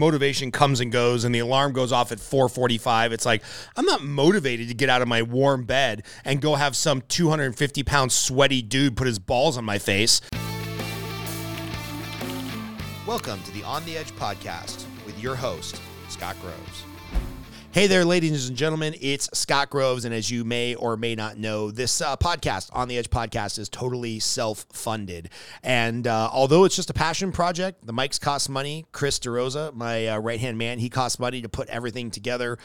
motivation comes and goes and the alarm goes off at 4.45 it's like i'm not motivated to get out of my warm bed and go have some 250 pound sweaty dude put his balls on my face. Welcome to the on the edge podcast with your host scott groves Hey there, ladies and gentlemen. It's Scott Groves. And as you may or may not know, this uh, podcast, On the Edge podcast, is totally self funded. And uh, although it's just a passion project, the mics cost money. Chris DeRosa, my uh, right hand man, he costs money to put everything together.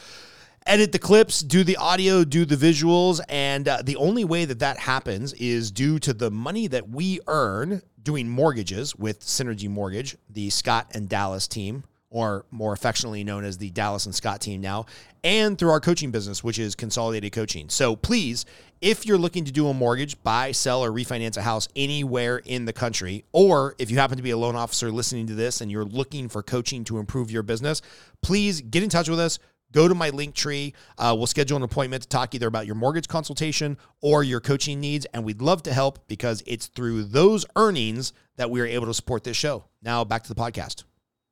Edit the clips, do the audio, do the visuals. And uh, the only way that that happens is due to the money that we earn doing mortgages with Synergy Mortgage, the Scott and Dallas team or more affectionately known as the Dallas and Scott team now, and through our coaching business, which is consolidated coaching. So please, if you're looking to do a mortgage, buy, sell, or refinance a house anywhere in the country, or if you happen to be a loan officer listening to this and you're looking for coaching to improve your business, please get in touch with us. Go to my link tree. Uh, we'll schedule an appointment to talk either about your mortgage consultation or your coaching needs. And we'd love to help because it's through those earnings that we are able to support this show. Now, back to the podcast.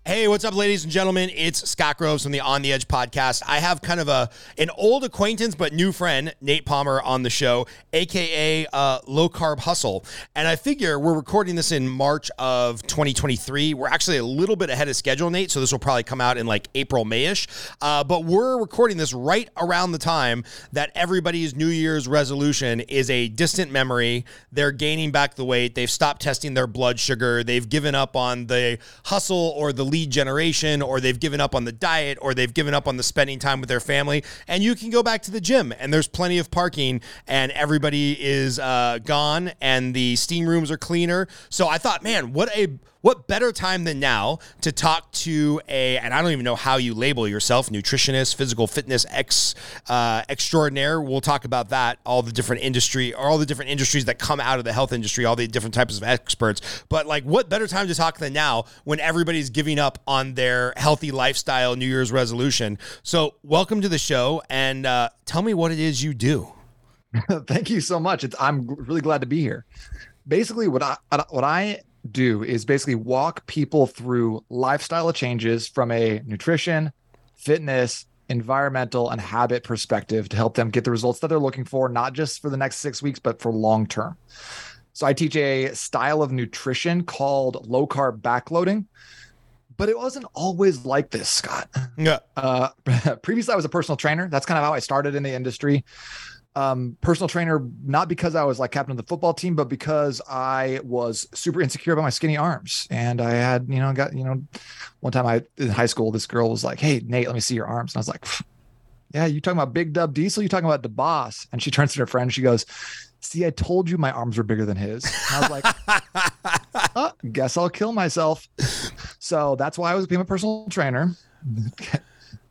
Hey, what's up, ladies and gentlemen? It's Scott Groves from the On the Edge podcast. I have kind of a an old acquaintance but new friend, Nate Palmer, on the show, aka uh, Low Carb Hustle. And I figure we're recording this in March of 2023. We're actually a little bit ahead of schedule, Nate, so this will probably come out in like April, Mayish. Uh, but we're recording this right around the time that everybody's New Year's resolution is a distant memory. They're gaining back the weight. They've stopped testing their blood sugar. They've given up on the hustle or the lead generation, or they've given up on the diet, or they've given up on the spending time with their family. And you can go back to the gym, and there's plenty of parking, and everybody is uh, gone, and the steam rooms are cleaner. So I thought, man, what a what better time than now to talk to a and I don't even know how you label yourself nutritionist, physical fitness ex uh, extraordinaire. We'll talk about that, all the different industry, all the different industries that come out of the health industry, all the different types of experts. But like, what better time to talk than now when everybody's giving up on their healthy lifestyle New Year's resolution? So, welcome to the show, and uh, tell me what it is you do. Thank you so much. It's, I'm really glad to be here. Basically, what I what I do is basically walk people through lifestyle changes from a nutrition, fitness, environmental, and habit perspective to help them get the results that they're looking for, not just for the next six weeks, but for long term. So I teach a style of nutrition called low carb backloading. But it wasn't always like this, Scott. Yeah. Uh, previously, I was a personal trainer. That's kind of how I started in the industry um, personal trainer, not because I was like captain of the football team, but because I was super insecure about my skinny arms. And I had, you know, got, you know, one time I in high school, this girl was like, Hey, Nate, let me see your arms. And I was like, Yeah, you talking about Big Dub Diesel? You talking about the boss? And she turns to her friend. She goes, See, I told you my arms were bigger than his. And I was like, oh, Guess I'll kill myself. So that's why I was being a personal trainer.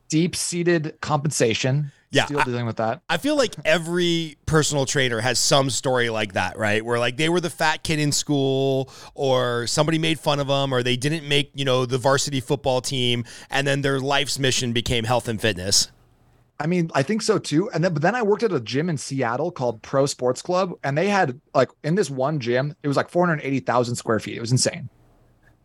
Deep seated compensation yeah, still dealing with that. I feel like every personal trainer has some story like that, right? Where like they were the fat kid in school, or somebody made fun of them, or they didn't make you know the varsity football team, and then their life's mission became health and fitness. I mean, I think so too. And then, but then I worked at a gym in Seattle called Pro Sports Club, and they had like in this one gym, it was like 480,000 square feet. It was insane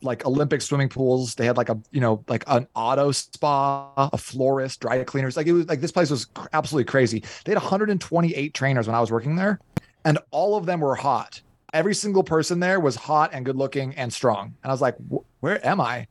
like Olympic swimming pools. They had like a, you know, like an auto spa, a florist, dry cleaners. Like it was like this place was absolutely crazy. They had 128 trainers when I was working there, and all of them were hot. Every single person there was hot and good looking and strong. And I was like, where am I?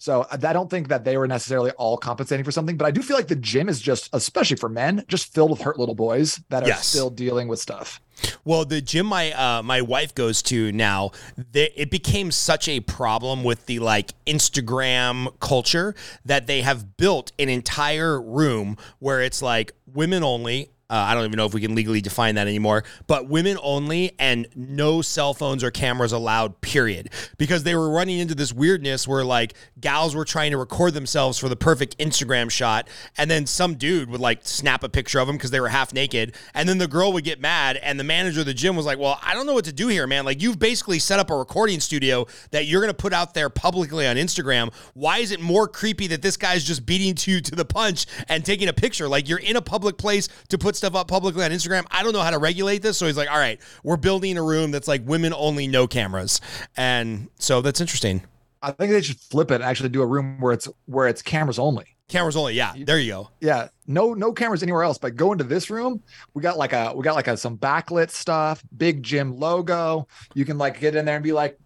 So uh, I don't think that they were necessarily all compensating for something, but I do feel like the gym is just, especially for men, just filled with hurt little boys that are yes. still dealing with stuff. Well, the gym my uh, my wife goes to now, they, it became such a problem with the like Instagram culture that they have built an entire room where it's like women only uh, I don't even know if we can legally define that anymore, but women only and no cell phones or cameras allowed, period. Because they were running into this weirdness where like gals were trying to record themselves for the perfect Instagram shot. And then some dude would like snap a picture of them because they were half naked. And then the girl would get mad. And the manager of the gym was like, Well, I don't know what to do here, man. Like, you've basically set up a recording studio that you're going to put out there publicly on Instagram. Why is it more creepy that this guy's just beating you to the punch and taking a picture? Like, you're in a public place to put stuff up publicly on Instagram. I don't know how to regulate this. So he's like, all right, we're building a room that's like women only, no cameras. And so that's interesting. I think they should flip it and actually do a room where it's where it's cameras only. Cameras only. Yeah, there you go. Yeah, no no cameras anywhere else. But go into this room, we got like a we got like a some backlit stuff, big gym logo. You can like get in there and be like,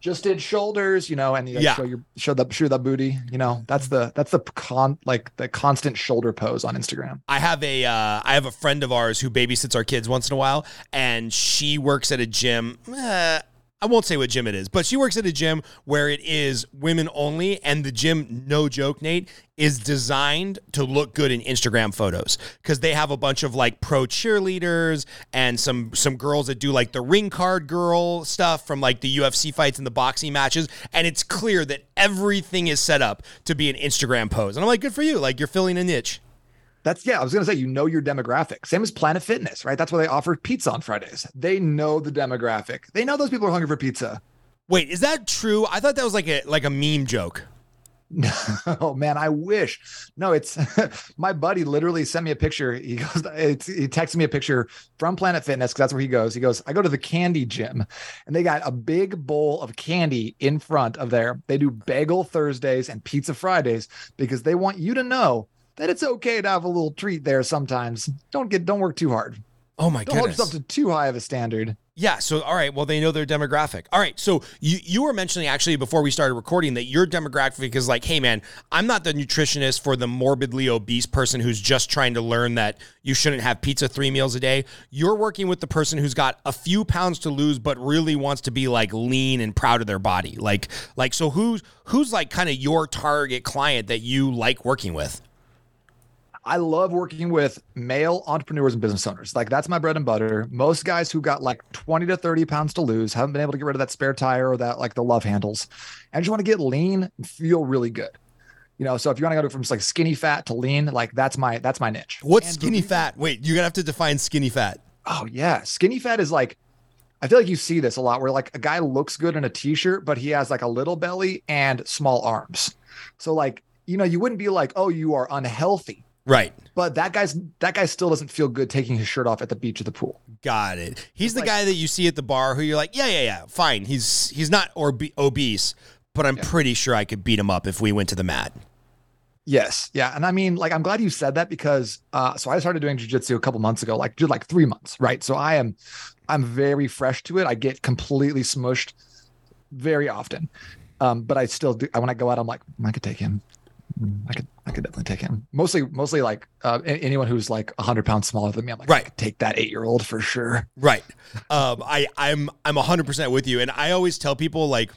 just did shoulders, you know, and you Yeah. show your show the show the booty. You know, that's the that's the con like the constant shoulder pose on Instagram. I have a uh, I have a friend of ours who babysits our kids once in a while, and she works at a gym. eh, I won't say what gym it is, but she works at a gym where it is women only, and the gym, no joke, Nate, is designed to look good in Instagram photos because they have a bunch of like pro cheerleaders and some some girls that do like the ring card girl stuff from like the UFC fights and the boxing matches, and it's clear that everything is set up to be an Instagram pose. And I'm like, good for you, like you're filling a niche. That's yeah. I was gonna say you know your demographic. Same as Planet Fitness, right? That's why they offer pizza on Fridays. They know the demographic. They know those people are hungry for pizza. Wait, is that true? I thought that was like a like a meme joke. oh man, I wish. No, it's my buddy literally sent me a picture. He goes, it's, he texted me a picture from Planet Fitness because that's where he goes. He goes, I go to the candy gym, and they got a big bowl of candy in front of there. They do bagel Thursdays and pizza Fridays because they want you to know that it's okay to have a little treat there sometimes. Don't get, don't work too hard. Oh my Don't hold yourself to too high of a standard. yeah. So all right. Well, they know their demographic. All right. So you you were mentioning actually before we started recording that your demographic is like, hey man, I'm not the nutritionist for the morbidly obese person who's just trying to learn that you shouldn't have pizza three meals a day. You're working with the person who's got a few pounds to lose, but really wants to be like lean and proud of their body. Like like so who's who's like kind of your target client that you like working with? I love working with male entrepreneurs and business owners. Like that's my bread and butter. Most guys who got like 20 to 30 pounds to lose haven't been able to get rid of that spare tire or that like the love handles and just want to get lean and feel really good. You know, so if you want to go from like skinny fat to lean, like that's my that's my niche. What's And skinny fat? Wait, you're gonna have to define skinny fat. Oh yeah, skinny fat is like I feel like you see this a lot where like a guy looks good in a t-shirt but he has like a little belly and small arms. So like, you know, you wouldn't be like, "Oh, you are unhealthy." Right. But that guy's that guy still doesn't feel good taking his shirt off at the beach or the pool. Got it. He's the like- guy that you see at the bar who you're like, yeah, yeah, yeah, fine. He's he's not obese, but I'm pretty sure I could beat him up if we went to the mat. Yes. Yeah. And I mean, like, I'm glad you said that because uh so I started doing jujitsu a couple months ago, like just like three months, right? So I am I'm very fresh to it. I get completely smushed very often. Um, but I still do when I go out, I'm like, I could take him. Mm, I could I could definitely take him. Mostly mostly like uh anyone who's like hundred pounds smaller than me. I'm like, I Right. could take that eight year old for sure. Right. Um, I I'm I'm 100% with you and I always tell people like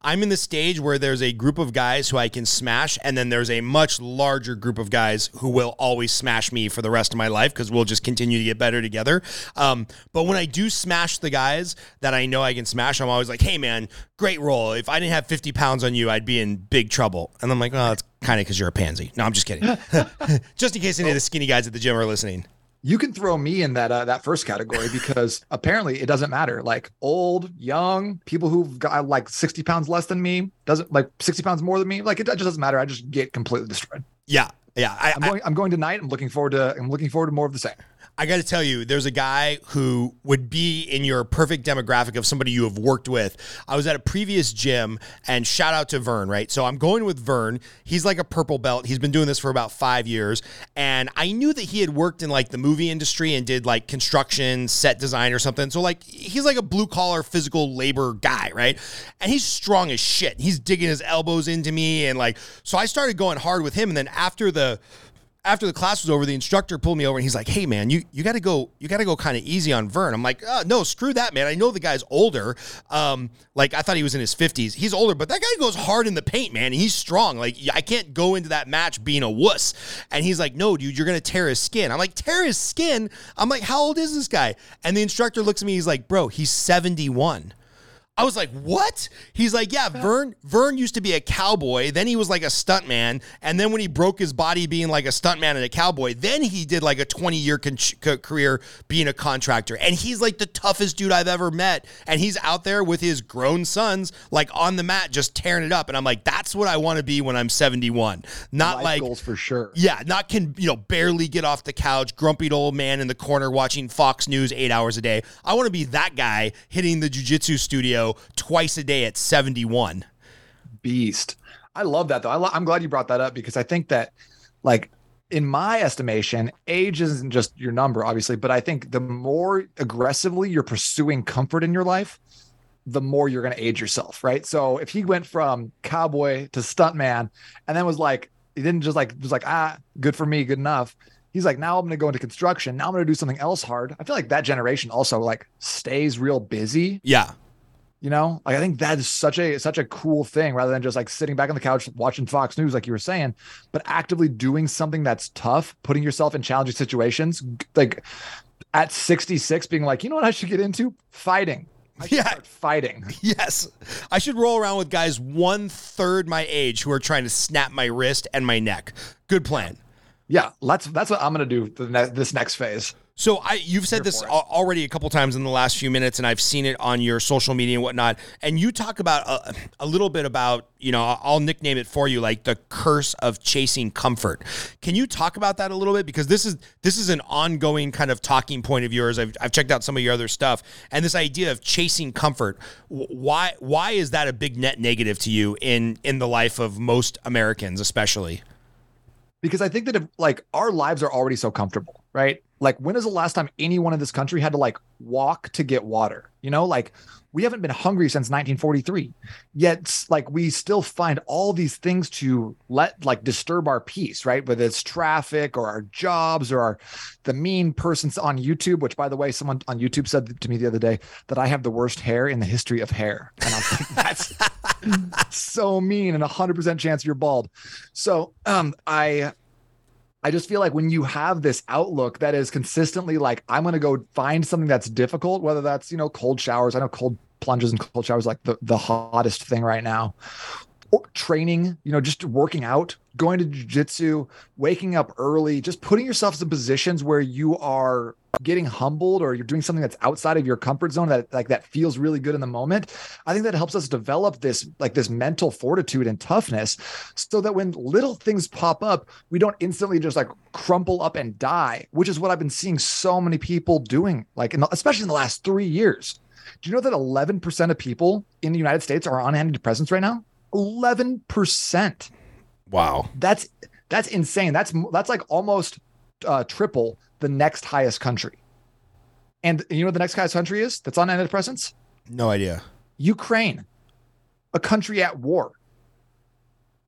I'm in the stage where there's a group of guys who I can smash, and then there's a much larger group of guys who will always smash me for the rest of my life because we'll just continue to get better together. Um, but when I do smash the guys that I know I can smash, I'm always like, hey, man, great roll. If I didn't have 50 pounds on you, I'd be in big trouble. And I'm like, oh, that's kind of because you're a pansy. No, I'm just kidding. just in case any of the skinny guys at the gym are listening. You can throw me in that uh, that first category because apparently it doesn't matter. Like old, young, people who've got like 60 pounds less than me, doesn't like 60 pounds more than me. Like it just doesn't matter. I just get completely destroyed. Yeah. Yeah. I, I'm going I'm going tonight. I'm looking forward to I'm looking forward to more of the same. I got to tell you, there's a guy who would be in your perfect demographic of somebody you have worked with. I was at a previous gym, and shout out to Vern, right? So I'm going with Vern. He's like a purple belt. He's been doing this for about five years. And I knew that he had worked in like the movie industry and did like construction, set design or something. So, like, he's like a blue collar physical labor guy, right? And he's strong as shit. He's digging his elbows into me. And like, so I started going hard with him. And then after the, after the class was over, the instructor pulled me over and he's like, "Hey, man, you you got to go, you got to go kind of easy on Vern." I'm like, oh, "No, screw that, man. I know the guy's older. Um, like I thought he was in his 50s. He's older, but that guy goes hard in the paint, man. He's strong. Like I can't go into that match being a wuss." And he's like, "No, dude, you're gonna tear his skin." I'm like, "Tear his skin?" I'm like, "How old is this guy?" And the instructor looks at me. He's like, "Bro, he's 71." I was like, "What?" He's like, "Yeah, Vern. Vern used to be a cowboy. Then he was like a stuntman, and then when he broke his body being like a stuntman and a cowboy, then he did like a 20 year con- co- career being a contractor. And he's like the toughest dude I've ever met. And he's out there with his grown sons, like on the mat, just tearing it up. And I'm like, that's what I want to be when I'm 71. Not Life like goals for sure. yeah, not can you know barely get off the couch, grumpy old man in the corner watching Fox News eight hours a day. I want to be that guy hitting the jujitsu studio twice a day at seventy one. beast. I love that though. I lo- I'm glad you brought that up because I think that, like, in my estimation, age isn't just your number, obviously, but I think the more aggressively you're pursuing comfort in your life, the more you're going to age yourself, right? So if he went from cowboy to stuntman and then was like, he didn't just like, was like, ah, good for me, good enough. He's like, now I'm going to go into construction. Now I'm going to do something else hard. I feel like that generation also like stays real busy Yeah. You know, like I think that is such a such a cool thing rather than just like sitting back on the couch watching Fox News, like you were saying, but actively doing something that's tough, putting yourself in challenging situations. Like at 66, being like, you know what I should get into? Fighting. I Yeah. start fighting. Yes. I should roll around with guys one third my age who are trying to snap my wrist and my neck. Good plan. Yeah, that's that's what I'm gonna do the ne- this next phase. So I, you've said this for it. al- already a couple times in the last few minutes, and I've seen it on your social media and whatnot. And you talk about a, a little bit about, you know, I'll nickname it for you, like the curse of chasing comfort. Can you talk about that a little bit? Because this is this is an ongoing kind of talking point of yours. I've, I've checked out some of your other stuff, and this idea of chasing comfort. Why why is that a big net negative to you in in the life of most Americans, especially? because I think that if like our lives are already so comfortable, right? Like when is the last time anyone in this country had to like walk to get water? You know, like we haven't been hungry since 1943. Yet like we still find all these things to let like disturb our peace, right? Whether it's traffic or our jobs or our the mean persons on YouTube, which by the way, someone on YouTube said to me the other day that I have the worst hair in the history of hair. And I was like, that's so mean and a hundred percent chance you're bald. So um I I just feel like when you have this outlook that is consistently like, I'm going to go find something that's difficult, whether that's, you know, cold showers. I know cold plunges and cold showers like the, the hottest thing right now. Training, you know, just working out, going to jujitsu, waking up early, just putting yourself in positions where you are getting humbled or you're doing something that's outside of your comfort zone that like that feels really good in the moment. I think that helps us develop this like this mental fortitude and toughness so that when little things pop up, we don't instantly just like crumple up and die, which is what I've been seeing so many people doing, like in the, especially in the last three years. Do you know that 11% of people in the United States are on antidepressants right now? 11%. Wow. That's that's insane. That's that's like almost uh, triple the next highest country. And you know what the next highest country is that's on antidepressants? No idea. Ukraine, a country at war.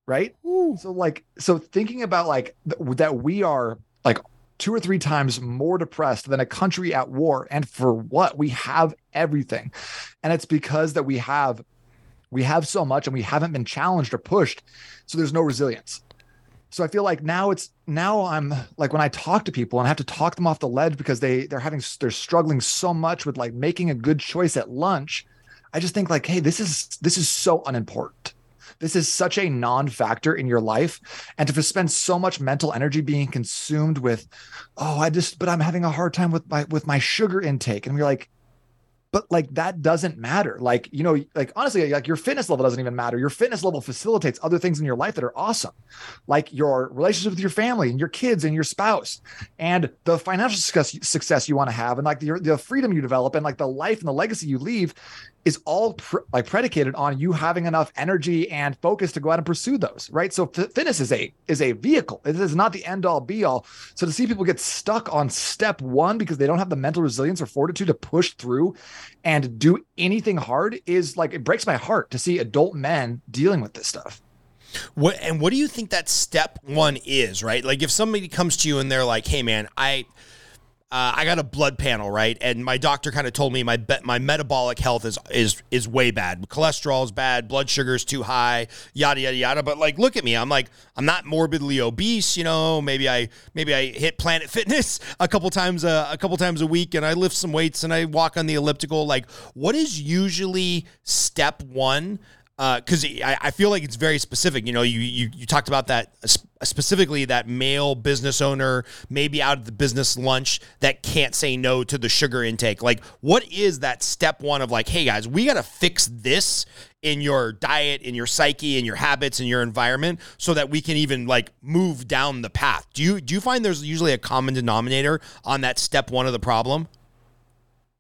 Right? So like so thinking about like th- that we are like two or three times more depressed than a country at war and for what? We have everything. And it's because that we have we have so much and we haven't been challenged or pushed. So there's no resilience. So I feel like now it's now I'm like when I talk to people and I have to talk them off the ledge because they they're having they're struggling so much with like making a good choice at lunch. I just think like, hey, this is this is so unimportant. This is such a non-factor in your life, and to spend so much mental energy being consumed with, oh, I just, but I'm having a hard time with my with my sugar intake, and we're like, but like that doesn't matter. Like you know like honestly like your fitness level doesn't even matter. Your fitness level facilitates other things in your life that are awesome like your relationship with your family and your kids and your spouse and the financial success you want to have and like the, the freedom you develop and like the life and the legacy you leave is all pr- like predicated on you having enough energy and focus to go out and pursue those right so f- fitness is a is a vehicle it is not the end all be all so to see people get stuck on step one because they don't have the mental resilience or fortitude to push through and do anything hard is like it breaks my heart to see adult men dealing with this stuff What and what do you think that step one is, right? Like if somebody comes to you and they're like, "Hey, man, I." Uh, I got a blood panel, right? And my doctor kind of told me my be- my metabolic health is is is way bad. Cholesterol is bad, blood sugar is too high, yada yada yada. But like, look at me. I'm like, I'm not morbidly obese. You know, maybe I maybe I hit Planet Fitness a couple times a, a couple times a week, and I lift some weights and I walk on the elliptical. Like, what is usually step one? Because I, I feel like it's very specific. You know, you you, you talked about that uh, sp- specifically that male business owner, maybe out of the business lunch that can't say no to the sugar intake. Like, what is that step one of like, hey guys, we got to fix this in your diet, in your psyche, in your habits, in your environment, so that we can even like move down the path. Do you do you find there's usually a common denominator on that step one of the problem?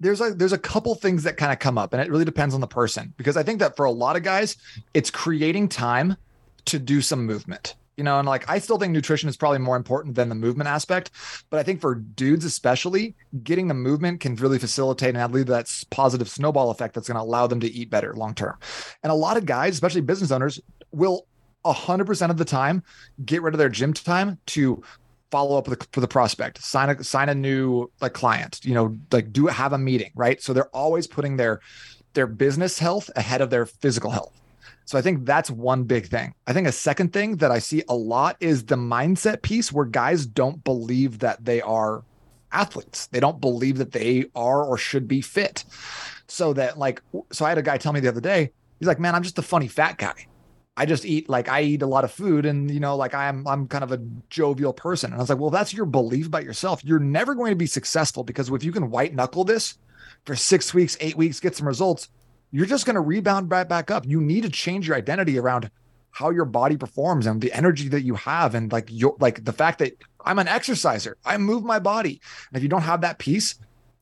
There's a there's a couple things that kind of come up and it really depends on the person because I think that for a lot of guys it's creating time to do some movement. You know, and like I still think nutrition is probably more important than the movement aspect, but I think for dudes especially, getting the movement can really facilitate and lead to that positive snowball effect that's going to allow them to eat better long term. And a lot of guys, especially business owners, will 100% of the time get rid of their gym time to follow up with, for the prospect sign a sign a new like client you know like do have a meeting right? So they're always putting their their business health ahead of their physical health. So i think that's one big thing. I think a second thing that i see a lot is the mindset piece where guys don't believe that they are athletes. They don't believe that they are or should be fit. So that like so i had a guy tell me the other day he's like man i'm just a funny fat guy I just eat like I eat a lot of food and you know like I'm I'm kind of a jovial person. And I was like, well, that's your belief about yourself. You're never going to be successful because if you can white knuckle this for 6 weeks, 8 weeks, get some results, you're just going to rebound right back up. You need to change your identity around how your body performs and the energy that you have and like your like the fact that I'm an exerciser. I move my body. And if you don't have that piece,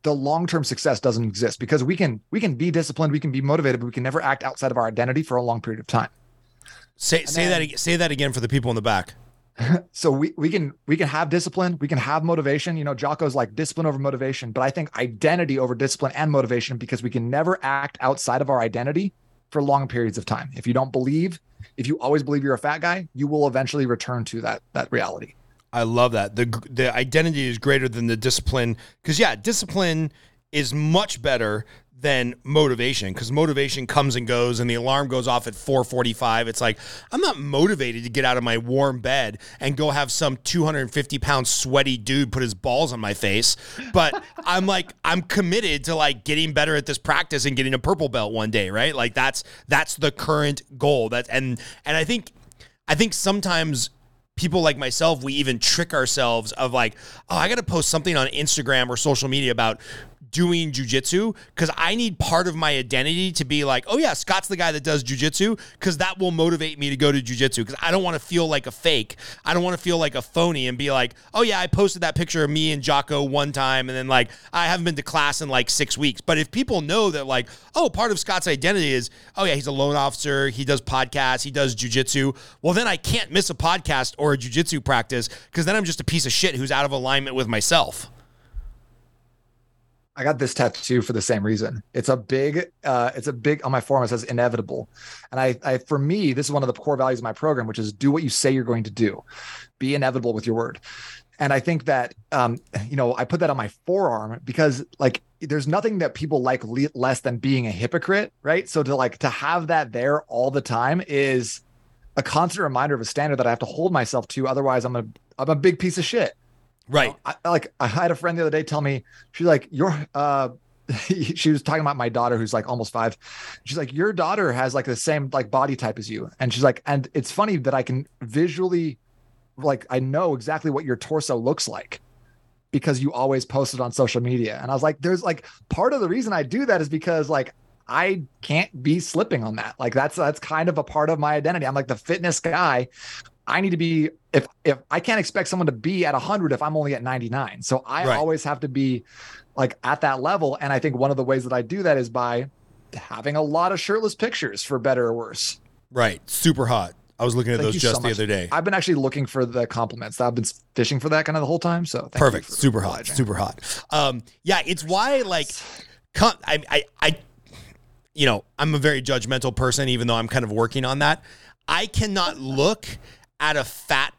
the long-term success doesn't exist because we can we can be disciplined, we can be motivated, but we can never act outside of our identity for a long period of time. Say say then, that say that again for the people in the back. so we we can we can have discipline, we can have motivation. You know, Jocko's like discipline over motivation, but I think identity over discipline and motivation because we can never act outside of our identity for long periods of time. If you don't believe, if you always believe you're a fat guy, you will eventually return to that that reality. I love that. The the identity is greater than the discipline cuz yeah, discipline is much better than motivation because motivation comes and goes and the alarm goes off at 4.45 it's like i'm not motivated to get out of my warm bed and go have some 250 pound sweaty dude put his balls on my face. But i'm like i'm committed to like getting better at this practice and getting a purple belt one day right? Like that's that's the current goal. That and and i think i think sometimes people like myself, we even trick ourselves of like, oh, I got to post something on Instagram or social media about doing jujitsu because I need part of my identity to be like, oh yeah, Scott's the guy that does jujitsu because that will motivate me to go to jujitsu because I don't want to feel like a fake. I don't want to feel like a phony and be like, oh yeah, I posted that picture of me and Jocko one time and then like I haven't been to class in like six weeks. But if people know that like, oh, part of Scott's identity is, oh yeah, he's a loan officer, he does podcasts, he does jujitsu. Well, then I can't miss a podcast or a jujitsu practice because then I'm just a piece of shit who's out of alignment with myself. I got this tattoo for the same reason. It's a big, uh, it's a big on my forearm. It says inevitable, and I, I, for me, this is one of the core values of my program, which is do what you say you're going to do, be inevitable with your word. And I think that, um, you know, I put that on my forearm because like there's nothing that people like le- less than being a hypocrite, right? So to like to have that there all the time is a constant reminder of a standard that I have to hold myself to. Otherwise, I'm a I'm a big piece of shit. Right. I, like I had a friend the other day tell me she's like you're uh she was talking about my daughter who's like almost five. She's like, Your daughter has like the same like body type as you. And she's like, and it's funny that I can visually like I know exactly what your torso looks like because you always post it on social media. And I was like, there's like part of the reason I do that is because like I can't be slipping on that. Like that's that's kind of a part of my identity. I'm like the fitness guy. I need to be if if I can't expect someone to be at 100 if I'm only at 99. So I right. always have to be like at that level and I think one of the ways that I do that is by having a lot of shirtless pictures for better or worse. Right. Super hot. I was looking at thank those just so the other day. I've been actually looking for the compliments. I've been fishing for that kind of the whole time. So perfect, super hot, super hot. Um, yeah, it's why like, I, I, I, you know, I'm a very judgmental person, even though I'm kind of working on that. I cannot look at a fat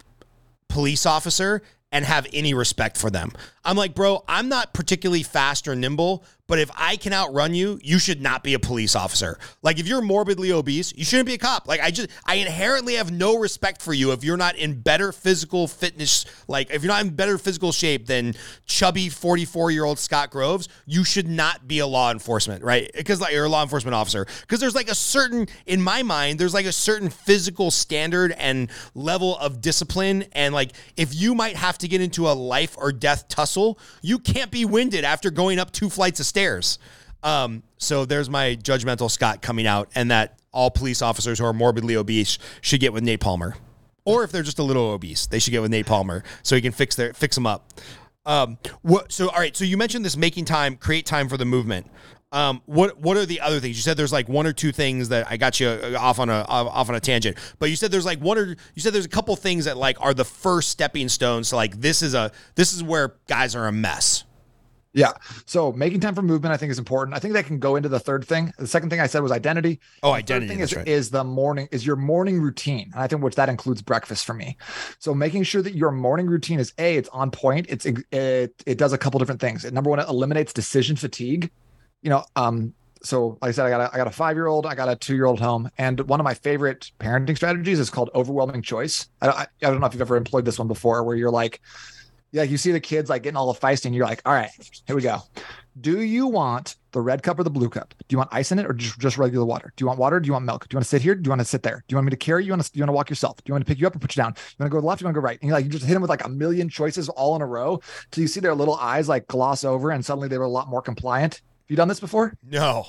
police officer and have any respect for them. I'm like, bro, I'm not particularly fast or nimble, but if I can outrun you, you should not be a police officer. Like if you're morbidly obese, you shouldn't be a cop. Like I just I inherently have no respect for you if you're not in better physical fitness, like if you're not in better physical shape than chubby 44-year-old Scott Groves, you should not be a law enforcement, right? Because like you're a law enforcement officer. Because there's like a certain in my mind, there's like a certain physical standard and level of discipline and like if you might have to get into a life or death tussle, you can't be winded after going up two flights of stairs stairs. Um, so there's my judgmental Scott coming out, and that all police officers who are morbidly obese should get with Nate Palmer, or if they're just a little obese, they should get with Nate Palmer so he can fix their fix them up. Um, what? So, all right. So you mentioned this making time, create time for the movement. Um, what what are the other things? You said there's like one or two things that I got you uh, off on a off on a tangent, but you said there's like one or you said there's a couple things that like are the first stepping stones. to like this is a this is where guys are a mess. Yeah. So making time for movement, I think, is important. I think that can go into the third thing. The second thing I said was identity. Oh, The identity. thing is, right. is the morning is your morning routine, and I think which that includes breakfast for me. So making sure that your morning routine is a it's on point. It's it it does a couple different things. Number one, it eliminates decision fatigue. You know, um, so like I said, I got a, I got a five year old, I got a two year old home, and one of my favorite parenting strategies is called overwhelming choice. I, I, I don't know if you've ever employed this one before, where you're like, yeah, you see the kids like getting all the feisty, and you're like, all right, here we go. Do you want the red cup or the blue cup? Do you want ice in it or just, just regular water? Do you want water? Do you want milk? Do you want to sit here? Do you want to sit there? Do you want me to carry you? Want to, do you want to walk yourself? Do you want to pick you up or put you down? You want to go left? You want to go right? And you like you just hit them with like a million choices all in a row till you see their little eyes like gloss over, and suddenly they were a lot more compliant. Have you done this before? no.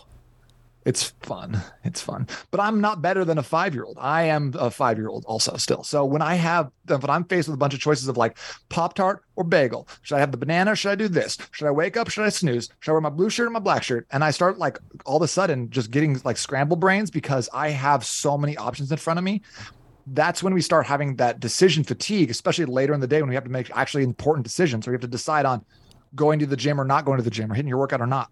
It's fun. It's fun. But I'm not better than a five year old. I am a five year old also still. So when I have, when I'm faced with a bunch of choices of like Pop Tart or bagel, should I have the banana? Should I do this? Should I wake up? Should I snooze? Should I wear my blue shirt or my black shirt? And I start like all of a sudden just getting like scramble brains because I have so many options in front of me. That's when we start having that decision fatigue, especially later in the day when we have to make actually important decisions or we have to decide on going to the gym or not going to the gym or hitting your workout or not.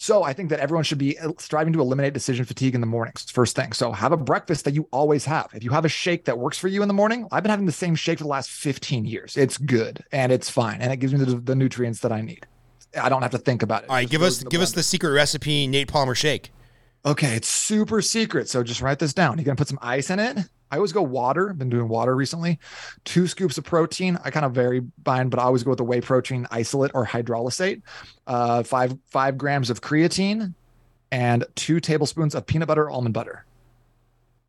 So I think that everyone should be uh, striving to eliminate decision fatigue in the mornings. First thing. So have a breakfast that you always have. If you have a shake that works for you in the morning, I've been having the same shake for the last 15 years. It's good and it's fine and it gives me the, the nutrients that I need. I don't have to think about it. All right, Just give us give us the secret recipe, Nate Palmer shake. Okay, it's super secret. So just write this down. You're gonna put some ice in it. I always go water. Been doing water recently. Two scoops of protein. I kind of vary mine, but I always go with the whey protein isolate or hydrolysate. Uh, five five grams of creatine, and two tablespoons of peanut butter almond butter.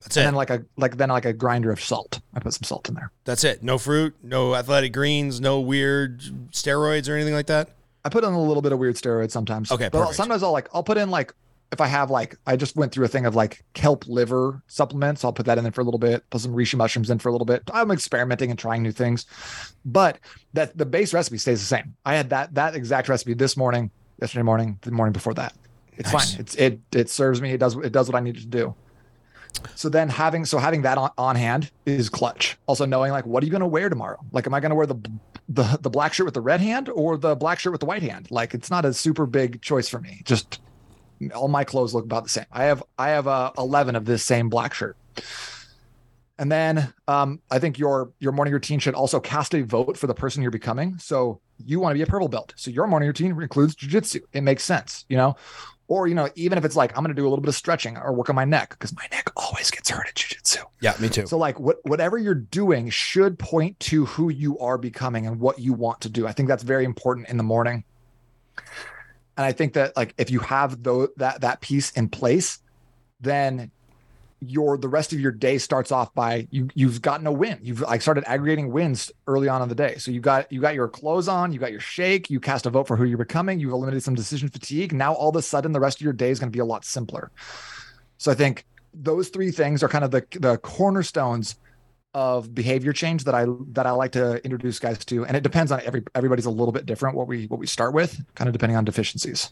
That's And it. then like a like then like a grinder of salt. I put some salt in there. That's it. No fruit, no athletic greens, no weird steroids or anything like that. I put in a little bit of weird steroids sometimes. Okay, but sometimes I'll like I'll put in like if I have like I just went through a thing of like kelp liver supplements. I'll put that in there for a little bit. Put some reishi mushrooms in for a little bit. I'm experimenting and trying new things, but that the base recipe stays the same. I had that that exact recipe this morning, yesterday morning, the morning before that. It's Nice. fine. It's it it serves me. It does it does what I need to do. So then having so having that on, on hand is clutch. Also knowing like what are you going to wear tomorrow? Like am I going to wear the the the black shirt with the red hand or the black shirt with the white hand? Like it's not a super big choice for me. Just all my clothes look about the same. I have I have uh, 11 of this same black shirt. And then um, I think your your morning routine should also cast a vote for the person you're becoming. So you want to be a purple belt. So your morning routine includes jujitsu. It makes sense, you know. Or you know, even if it's like I'm going to do a little bit of stretching or work on my neck because my neck always gets hurt at jujitsu. Yeah, me too. So like what whatever you're doing should point to who you are becoming and what you want to do. I think that's very important in the morning. And I think that like if you have though that that piece in place, then your the rest of your day starts off by you you've gotten a win. You've like started aggregating wins early on in the day. So you got you got your clothes on, you got your shake, you cast a vote for who you're becoming, you've eliminated some decision fatigue. Now all of a sudden the rest of your day is going to be a lot simpler. So I think those three things are kind of the the cornerstones of behavior change that I that I like to introduce guys to. And it depends on every everybody's a little bit different what we what we start with, kind of depending on deficiencies.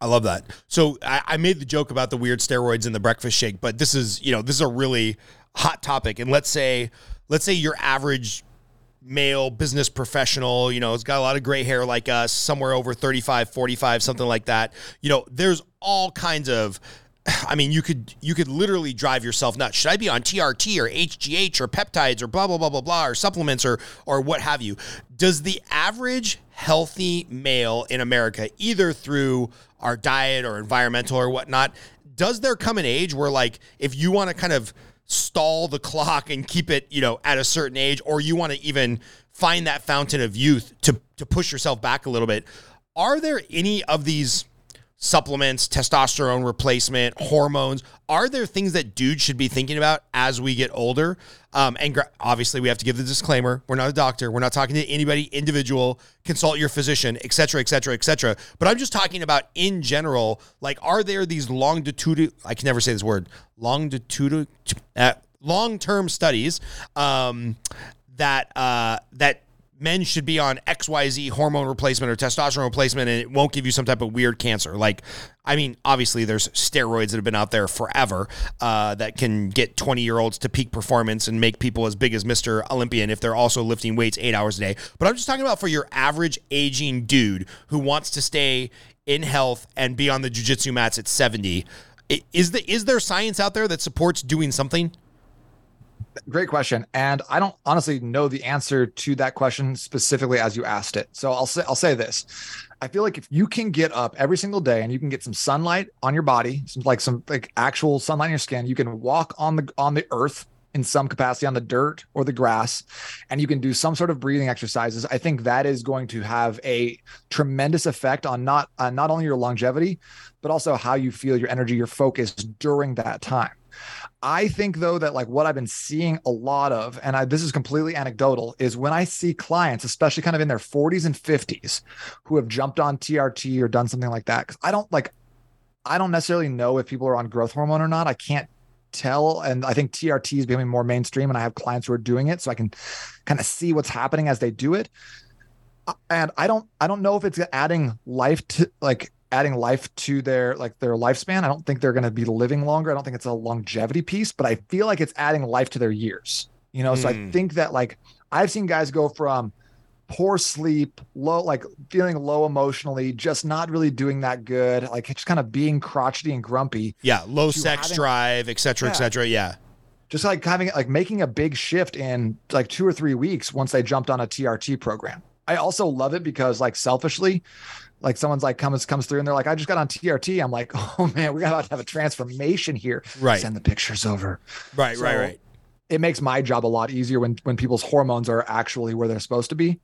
I love that. So I, I made the joke about the weird steroids in the breakfast shake, but this is, you know, this is a really hot topic. And let's say, let's say your average male business professional, you know, has got a lot of gray hair like us, somewhere over 35, 45, something like that. You know, there's all kinds of I mean, you could you could literally drive yourself nuts. Should I be on TRT or HGH or peptides or blah blah blah blah blah or supplements or or what have you? Does the average healthy male in America, either through our diet or environmental or whatnot, does there come an age where like if you want to kind of stall the clock and keep it, you know, at a certain age, or you want to even find that fountain of youth to to push yourself back a little bit, are there any of these supplements, testosterone replacement, hormones. Are there things that dudes should be thinking about as we get older? Um, and gra- obviously, we have to give the disclaimer: we're not a doctor. We're not talking to anybody individual. Consult your physician, et cetera, et cetera, et cetera. But I'm just talking about in general. Like, are there these longitudinal? I can never say this word. Longitudinal. Uh, long-term studies um, that uh, that men should be on XYZ hormone replacement or testosterone replacement and it won't give you some type of weird cancer. Like, I mean, obviously there's steroids that have been out there forever uh, that can get 20 year olds to peak performance and make people as big as Mr. Olympian if they're also lifting weights eight hours a day. But I'm just talking about for your average aging dude who wants to stay in health and be on the jujitsu mats at 70. Is the is there science out there that supports doing something? Great question, and I don't honestly know the answer to that question specifically as you asked it. So I'll say I'll say this: I feel like if you can get up every single day and you can get some sunlight on your body, some like some like actual sunlight on your skin, you can walk on the on the earth in some capacity on the dirt or the grass and you can do some sort of breathing exercises i think that is going to have a tremendous effect on not uh, not only your longevity but also how you feel your energy your focus during that time I think though that like what I've been seeing a lot of, and I, this is completely anecdotal, is when I see clients, especially kind of in their 40s and 50s, who have jumped on TRT or done something like that. Because I don't like, I don't necessarily know if people are on growth hormone or not. I can't tell, and I think TRT is becoming more mainstream, and I have clients who are doing it, so I can kind of see what's happening as they do it. And I don't, I don't know if it's adding life to like adding life to their like their lifespan. I don't think they're going to be living longer. I don't think it's a longevity piece, but I feel like it's adding life to their years. You know, mm. so I hmm. think that like I've seen guys go from poor sleep, low like feeling low emotionally, just not really doing that good, like just kind of being crotchety and grumpy. Yeah, low sex having, drive, et cetera, yeah. et cetera. Yeah. Just like having like making a big shift in like two or three weeks once they jumped on a TRT program. I also love it because like selfishly, like someone's like comes comes through and they're like, I just got on TRT. I'm like, oh man, we're about to have a transformation here. Right. Send the pictures over. Right, so right, right. It makes my job a lot easier when when people's hormones are actually where they're supposed to be.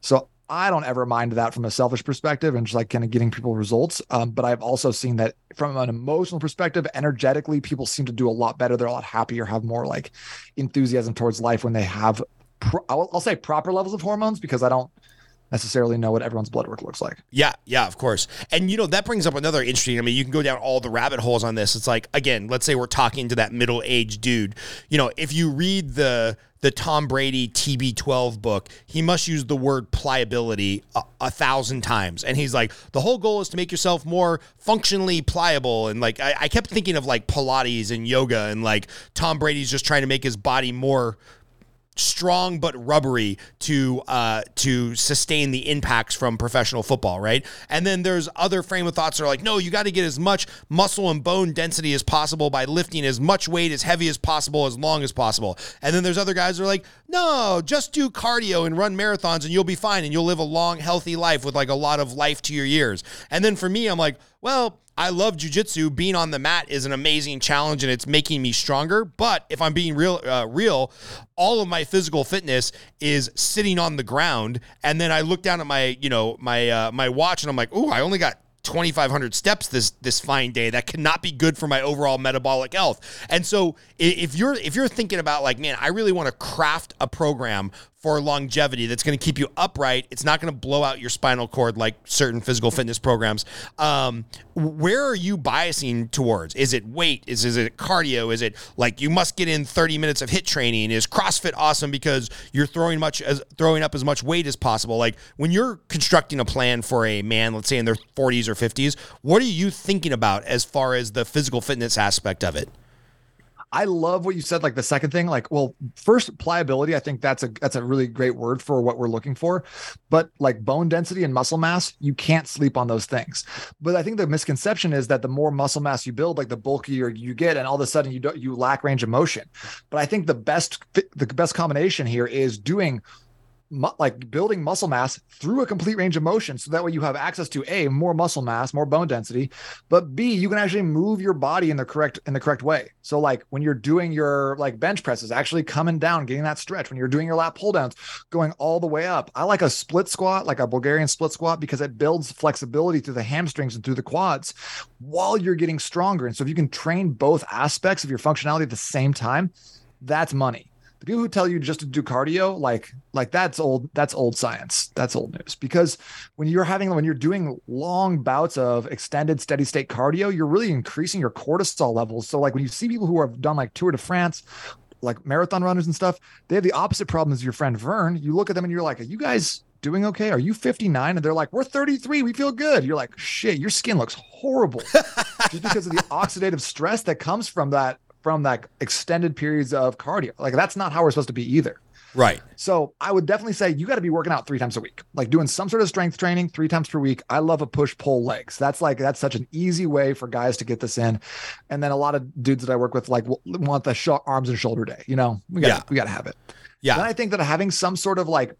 So I don't ever mind that from a selfish perspective and just like kind of getting people results. Um, but I've also seen that from an emotional perspective, energetically, people seem to do a lot better. They're a lot happier, have more like enthusiasm towards life when they have, pro- I'll, I'll say proper levels of hormones because I don't necessarily know what everyone's blood work looks like. Yeah, yeah, of course. And you know, that brings up another interesting, I mean, you can go down all the rabbit holes on this. It's like again, let's say we're talking to that middle-aged dude. You know, if you read the the Tom Brady TB12 book, he must use the word pliability a, a, thousand times. And he's like, the whole goal is to make yourself more functionally pliable. And like, I, I kept thinking of like Pilates and yoga, and like Tom Brady's just trying to make his body more strong but rubbery to uh, to sustain the impacts from professional football, right? And then there's other frame of thoughts that are like, no, you got to get as much muscle and bone density as possible by lifting as much weight as heavy as possible, as long as possible. And then there's other guys that are like, no, just do cardio and run marathons and you'll be fine and you'll live a long, healthy life with like a lot of life to your years. And then for me, I'm like, well, I love jujitsu. Being on the mat is an amazing challenge and it's making me stronger. But if I'm being real, uh, real, all of my physical fitness is sitting on the ground. And then I look down at my, you know, my uh, my watch and I'm like, oh, I only got 2500 steps this this fine day that cannot be good for my overall metabolic health and so if you're if you're thinking about like man i really want to craft a program for longevity that's going to keep you upright. It's not going to blow out your spinal cord like certain physical fitness programs. Um, where are you biasing towards? Is it weight? Is, is it cardio? Is it like you must get in 30 minutes of HIIT training? Is crossfit awesome because you're throwing much as throwing up as much weight as possible? Like when you're constructing a plan for a man let's say in their 40s or 50s. What are you thinking about as far as the physical fitness aspect of it? I love what you said. Like the second thing, like, well, first pliability. I think that's a that's a really great word for what we're looking for. But like bone density and muscle mass, you can't sleep on those things. But I think the misconception is that the more muscle mass you build, like the bulkier you get, and all of a sudden you don't you lack range of motion. But I think the best the best combination here is doing mu- like building muscle mass through a complete range of motion so that way you have access to a more muscle mass more bone density but b you can actually move your body in the correct in the correct way. So like when you're doing your like bench presses actually coming down getting that stretch when you're doing your lat pull downs going all the way up. I like a split squat like a bulgarian split squat because it builds flexibility through the hamstrings and through the quads while you're getting stronger. And so if you can train both aspects of your functionality at the same time that's money the people who tell you just to do cardio like like that's old that's old science that's old news because when you're having when you're doing long bouts of extended steady state cardio you're really increasing your cortisol levels so like when you see people who have done like tour de france like marathon runners and stuff, they have the opposite problem as your friend Vern. You look at them and you're like, are you guys doing okay? Are you 59? And they're like, we're 33. We feel good. You're like, shit, your skin looks horrible just because of the oxidative stress that comes from that from that extended periods of cardio. Like that's not how we're supposed to be either. Right. So I would definitely say you got to be working out three times a week, like doing some sort of strength training three times per week. I love a push pull legs. That's like that's such an easy way for guys to get this in. And then a lot of dudes that I work with like want the sh- arms and shoulder day. You know, we got Yeah. we got to have it. Yeah. Then I think that having some sort of like,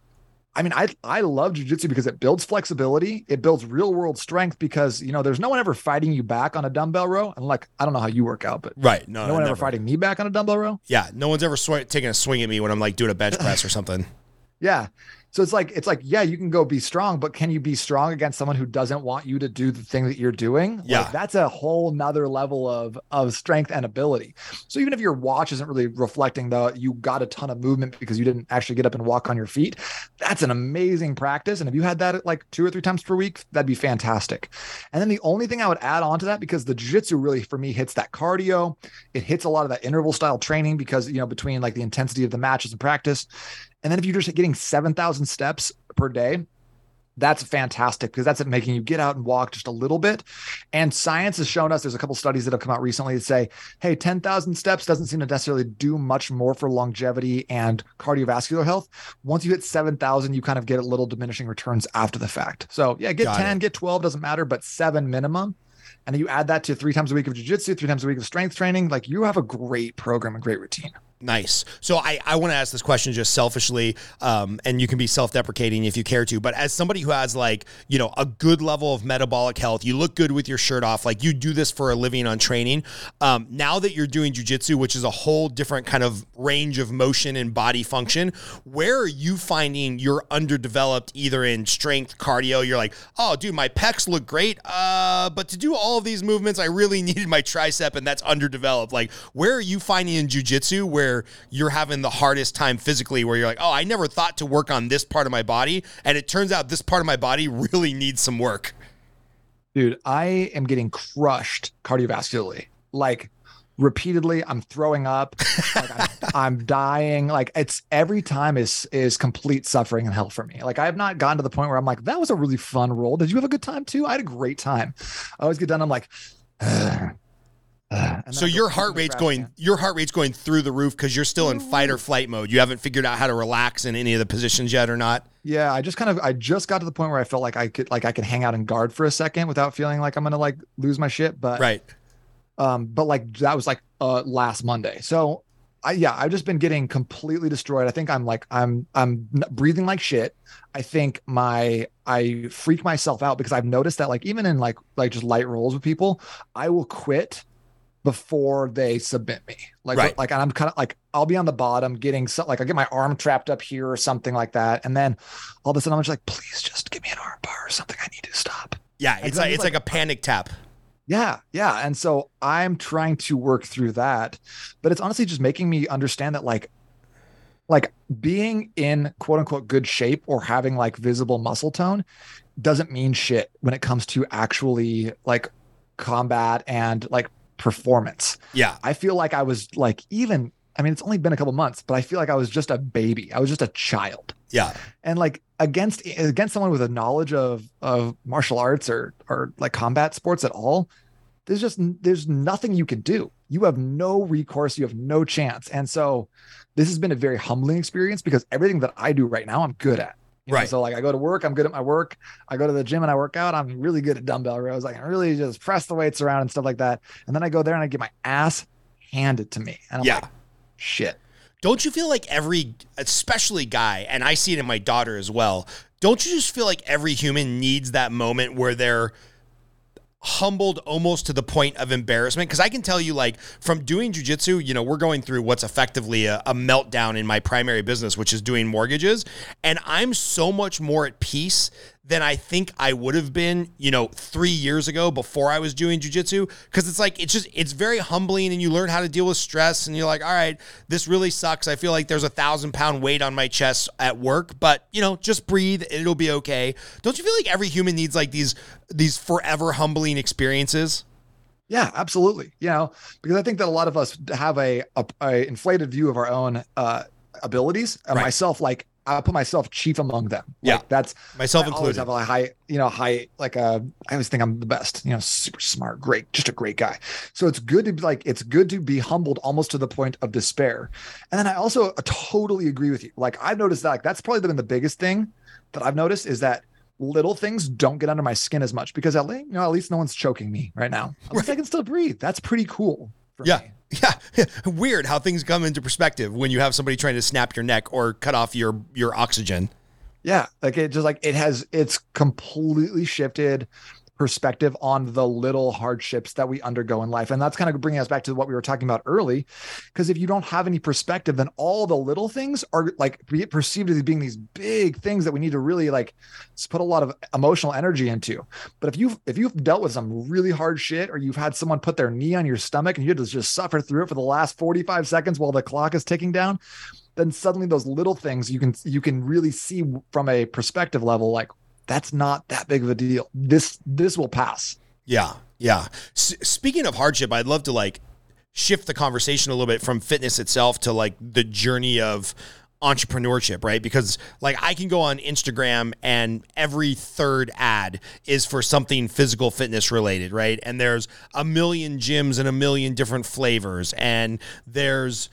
I mean, I I love jujitsu because it builds flexibility, it builds real world strength because you know there's no one ever fighting you back on a dumbbell row. And like I don't know how you work out, but Right. No, no one never. ever fighting me back on a dumbbell row. Yeah. No one's ever sw- taking a swing at me when I'm like doing a bench press or something. Yeah. So it's like it's like yeah, you can go be strong, but can you be strong against someone who doesn't want you to do the thing that you're doing? Yeah. Like, that's a whole nother level of of strength and ability. So even if your watch isn't really reflecting the you got a ton of movement because you didn't actually get up and walk on your feet, that's an amazing practice. And if you had that like two or three times per week, that'd be fantastic. And then the only thing I would add on to that, because the jiu-jitsu really for me hits that cardio, it hits a lot of that interval style training because you know, between like the intensity of the matches and practice. And then if you're just getting 7,000 steps per day, that's fantastic because that's it making you get out and walk just a little bit. And science has shown us there's a couple studies that have come out recently that say, hey, 10,000 steps doesn't seem to necessarily do much more for longevity and cardiovascular health. Once you hit 7,000, you kind of get a little diminishing returns after the fact. So, yeah, get Got 10, get 12, doesn't matter, but seven minimum. And then you add that to three times a week of jujitsu, three times a week of strength training. Like you have a great program, a great routine. Nice. So I, I want to ask this question just selfishly, um, and you can be self deprecating if you care to. But as somebody who has like, you know, a good level of metabolic health, you look good with your shirt off, like you do this for a living on training. Um, now that you're doing jujitsu, which is a whole different kind of range of motion and body function, where are you finding you're underdeveloped either in strength, cardio? You're like, oh, dude, my pecs look great. Uh, but to do all of these movements, I really needed my tricep, and that's underdeveloped. Like, where are you finding in jujitsu where you're having the hardest time physically, where you're like, oh, I never thought to work on this part of my body, and it turns out this part of my body really needs some work. Dude, I am getting crushed cardiovascularly. Like repeatedly, I'm throwing up. Like I'm, I'm dying. Like it's every time is is complete suffering and hell for me. Like I have not gotten to the point where I'm like, that was a really fun roll. Did you have a good time too? I had a great time. I always get done. I'm like, "Ugh, ugh," So your heart rate's going, can. your heart rate's going through the roof because you're still in fight or flight mode. You haven't figured out how to relax in any of the positions yet, or not. Yeah, I just kind of I just got to the point where I felt like I could like I could hang out and guard for a second without feeling like I'm gonna like lose my shit. But Right. um but like that was like uh last monday so i yeah i've just been getting completely destroyed i think i'm like i'm i'm breathing like shit i think my i freak myself out because i've noticed that like even in like like just light rolls with people i will quit before they submit me like Right. like and i'm kind of like i'll be on the bottom getting so, like i get my arm trapped up here or something like that and then all of a sudden i'm just like please just give me an arm bar or something i need to stop Yeah. It's like it's like, like- a panic tap. yeah, yeah. And so I'm trying to work through that, but it's honestly just making me understand that like like being in quote unquote good shape or having like visible muscle tone doesn't mean shit when it comes to actually like combat and like performance. Yeah. I feel like I was like even I mean it's only been a couple months, but I feel like I was just a baby. I was just a child Yeah. and like against against someone with a knowledge of of martial arts or or like combat sports at all there's just there's nothing you can do you have no recourse you have no chance and so this has been a very humbling experience because everything that i do right now i'm good at You know, Right. so like i go to work i'm good at my work i go to the gym and i work out i'm really good at dumbbell rows i can really just press the weights around and stuff like that and then i go there and i get my ass handed to me and i'm Yeah. like shit Don't you feel like every, especially guy, and I see it in my daughter as well, don't you just feel like every human needs that moment where they're humbled almost to the point of embarrassment? Because I can tell you, like, from doing jujitsu, you know, we're going through what's effectively a, a meltdown in my primary business, which is doing mortgages. And I'm so much more at peace than I think I would have been, you know, three years ago before I was doing jujitsu. Cause it's like, it's just, it's very humbling and you learn how to deal with stress and you're like, all right, this really sucks. I feel like there's a thousand pound weight on my chest at work, but you know, just breathe and it'll be okay. Don't you feel like every human needs like these, these forever humbling experiences? Yeah, absolutely. You know, because I think that a lot of us have a, a, a inflated view of our own uh, abilities. And Right. myself, like I put myself chief among them. Like, Yeah. that's Myself included. I always have a high, you know, high like uh, I always think I'm the best. You know, super smart, great, just a great guy. So it's good to be like it's good to be humbled almost to the point of despair. And then I also totally agree with you. Like I've noticed that like that's probably been the biggest thing that I've noticed is that little things don't get under my skin as much because at least you know at least no one's choking me right now. At least I can still breathe. That's pretty cool. For Yeah. me. Yeah, weird how things come into perspective when you have somebody trying to snap your neck or cut off your your oxygen. Yeah, like it just like it has it's completely shifted perspective on the little hardships that we undergo in life. And that's kind of bringing us back to what we were talking about early because if you don't have any perspective then all the little things are like perceived as being these big things that we need to really like put a lot of emotional energy into. But if you've if you've dealt with some really hard shit or you've had someone put their knee on your stomach and you had to just suffer through it for the last 45 seconds while the clock is ticking down, then suddenly those little things you can you can really see from a perspective level like that's not that big of a deal this this will pass Yeah, yeah. S- speaking of hardship, I'd love to like shift the conversation a little bit from fitness itself to like the journey of entrepreneurship, right? Because like I can go on Instagram and every third ad is for something physical fitness related, right? And there's a million gyms and a million different flavors and there's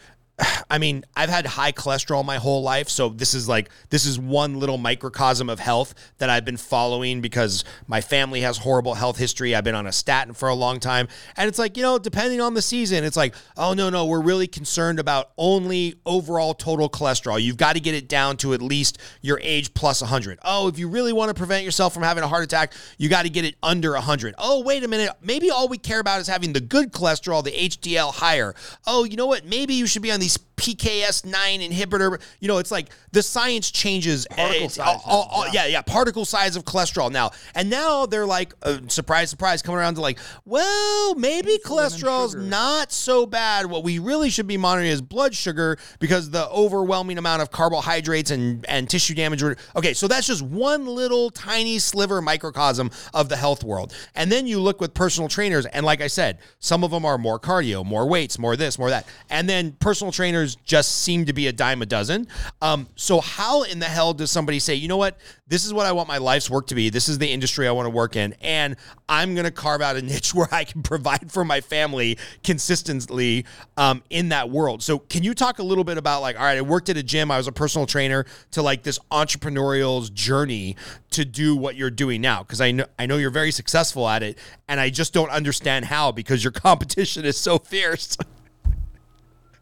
I mean, I've had high cholesterol my whole life, so this is like this is one little microcosm of health that I've been following because my family has horrible health history. I've been on a statin for a long time, and it's like, you know, depending on the season, it's like, oh no, no, we're really concerned about only overall total cholesterol. You've got to get it down to at least your age plus 100. Oh, if you really want to prevent yourself from having a heart attack, you got to get it under 100. Oh, wait a minute, maybe all we care about is having the good cholesterol, the HDL higher. Oh, you know what? Maybe you should be on these PCSK9 inhibitor. You know, it's like the science changes. Particle size all- all- all- yeah, yeah, particle size of cholesterol now. And now they're like, uh, surprise, surprise, coming around to like, well, maybe cholesterol's not so bad. What we really should be monitoring is blood sugar because the overwhelming amount of carbohydrates and, and tissue damage. were- Okay, so that's just one little tiny sliver microcosm of the health world. And then you look with personal trainers, and like I said, some of them are more cardio, more weights, more this, more that. And then personal trainers just seem to be a dime a dozen. Um, so how in the hell does somebody say, you know what, this is what I want my life's work to be. This is the industry I want to work in, and I'm going to carve out a niche where I can provide for my family consistently um, in that world. So can you talk a little bit about like, all right, I worked at a gym, I was a personal trainer, to like this entrepreneurial's journey to do what you're doing now? Because I know I know you're very successful at it, and I just don't understand how because your competition is so fierce.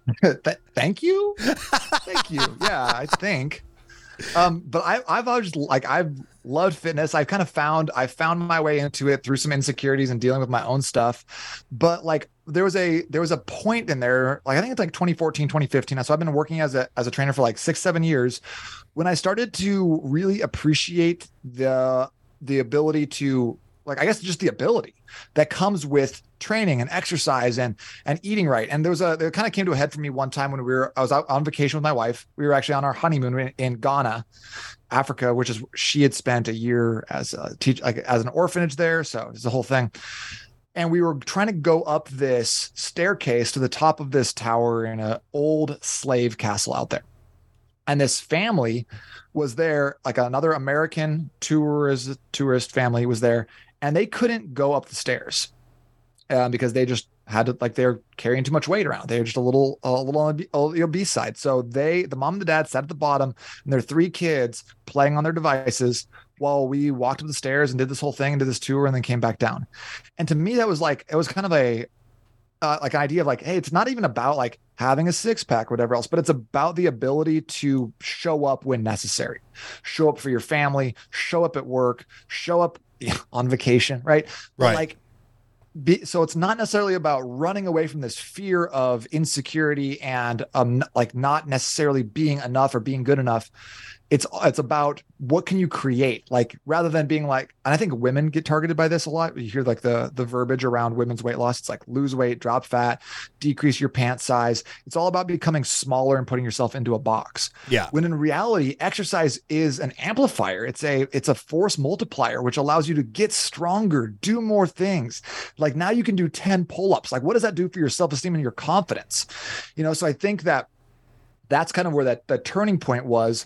Th- thank you? Thank you. Yeah i think. Um but i i've always like i've loved fitness. I've kind of found i found my way into it through some insecurities and dealing with my own stuff. But like there was a there was a point in there like i think it's like 2014 2015 so i've been working as a as a trainer for like six seven years. When i started to really appreciate the the ability to like i guess just the ability that comes with training and exercise and and eating right. And there was a it kind of came to a head for me one time when we were i was out on vacation with my wife. We were actually on our honeymoon in, in ghana africa which is she had spent a year as a teach like as an orphanage there. So it's the whole thing. And we were trying to go up this staircase to the top of this tower in an old slave castle out there. And this family was there like another american tourist tourist family was there and they couldn't go up the stairs um, because they just had to like they're carrying too much weight around. They're just a little a little on the obese side. So they the mom and the dad sat at the bottom and their three kids playing on their devices while we walked up the stairs and did this whole thing and did this tour and then came back down. And to me, that was like it was kind of a uh, like an idea of like, hey, it's not even about like having a six pack or whatever else, but it's about the ability to show up when necessary, show up for your family, show up at work, show up on vacation, right? But, Right. like be, so it's not necessarily about running away from this fear of insecurity and um like not necessarily being enough or being good enough it's it's about what can you create like rather than being like and i think women get targeted by this a lot. You hear like the the verbiage around women's weight loss. It's like lose weight drop fat decrease your pant size. It's all about becoming smaller and putting yourself into a box. Yeah. when in reality exercise is an amplifier. It's a it's a force multiplier which allows you to get stronger do more things. Like now you can do 10 pull-ups. Like what does that do for your self-esteem and your confidence? You know, so I think that that's kind of where that that turning point was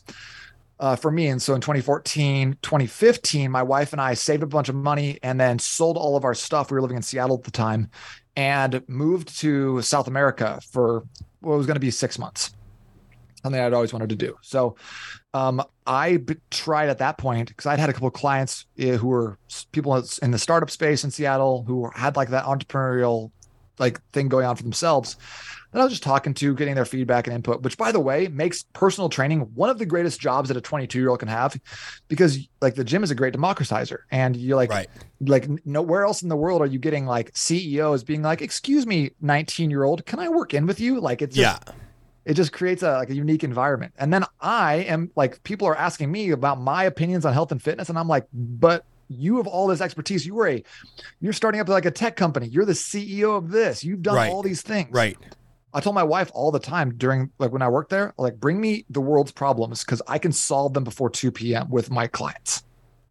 uh, for me. And so in 2014, 2015, my wife and I saved a bunch of money and then sold all of our stuff. We were living in Seattle at the time and moved to South America for what was going to be six months. Something I'd always wanted to do. So um, I b- tried at that point because I'd had a couple of clients uh, who were people in the startup space in Seattle who had like that entrepreneurial like thing going on for themselves that I was just talking to, getting their feedback and input, which by the way makes personal training one of the greatest jobs that a 22 year old can have because like the gym is a great democratizer and you're like, Right. like nowhere else in the world are you getting like CEOs being like, excuse me, 19 year old, can I work in with you? Like it's just, Yeah. it just creates a like a unique environment. And then I am like people are asking me about my opinions on health and fitness, and I'm like, but you have all this expertise. You were a you're starting up like a tech company. You're the CEO of this. You've done Right. all these things. Right. I told my wife all the time during like when I worked there, like bring me the world's problems because I can solve them before 2 p.m. with my clients.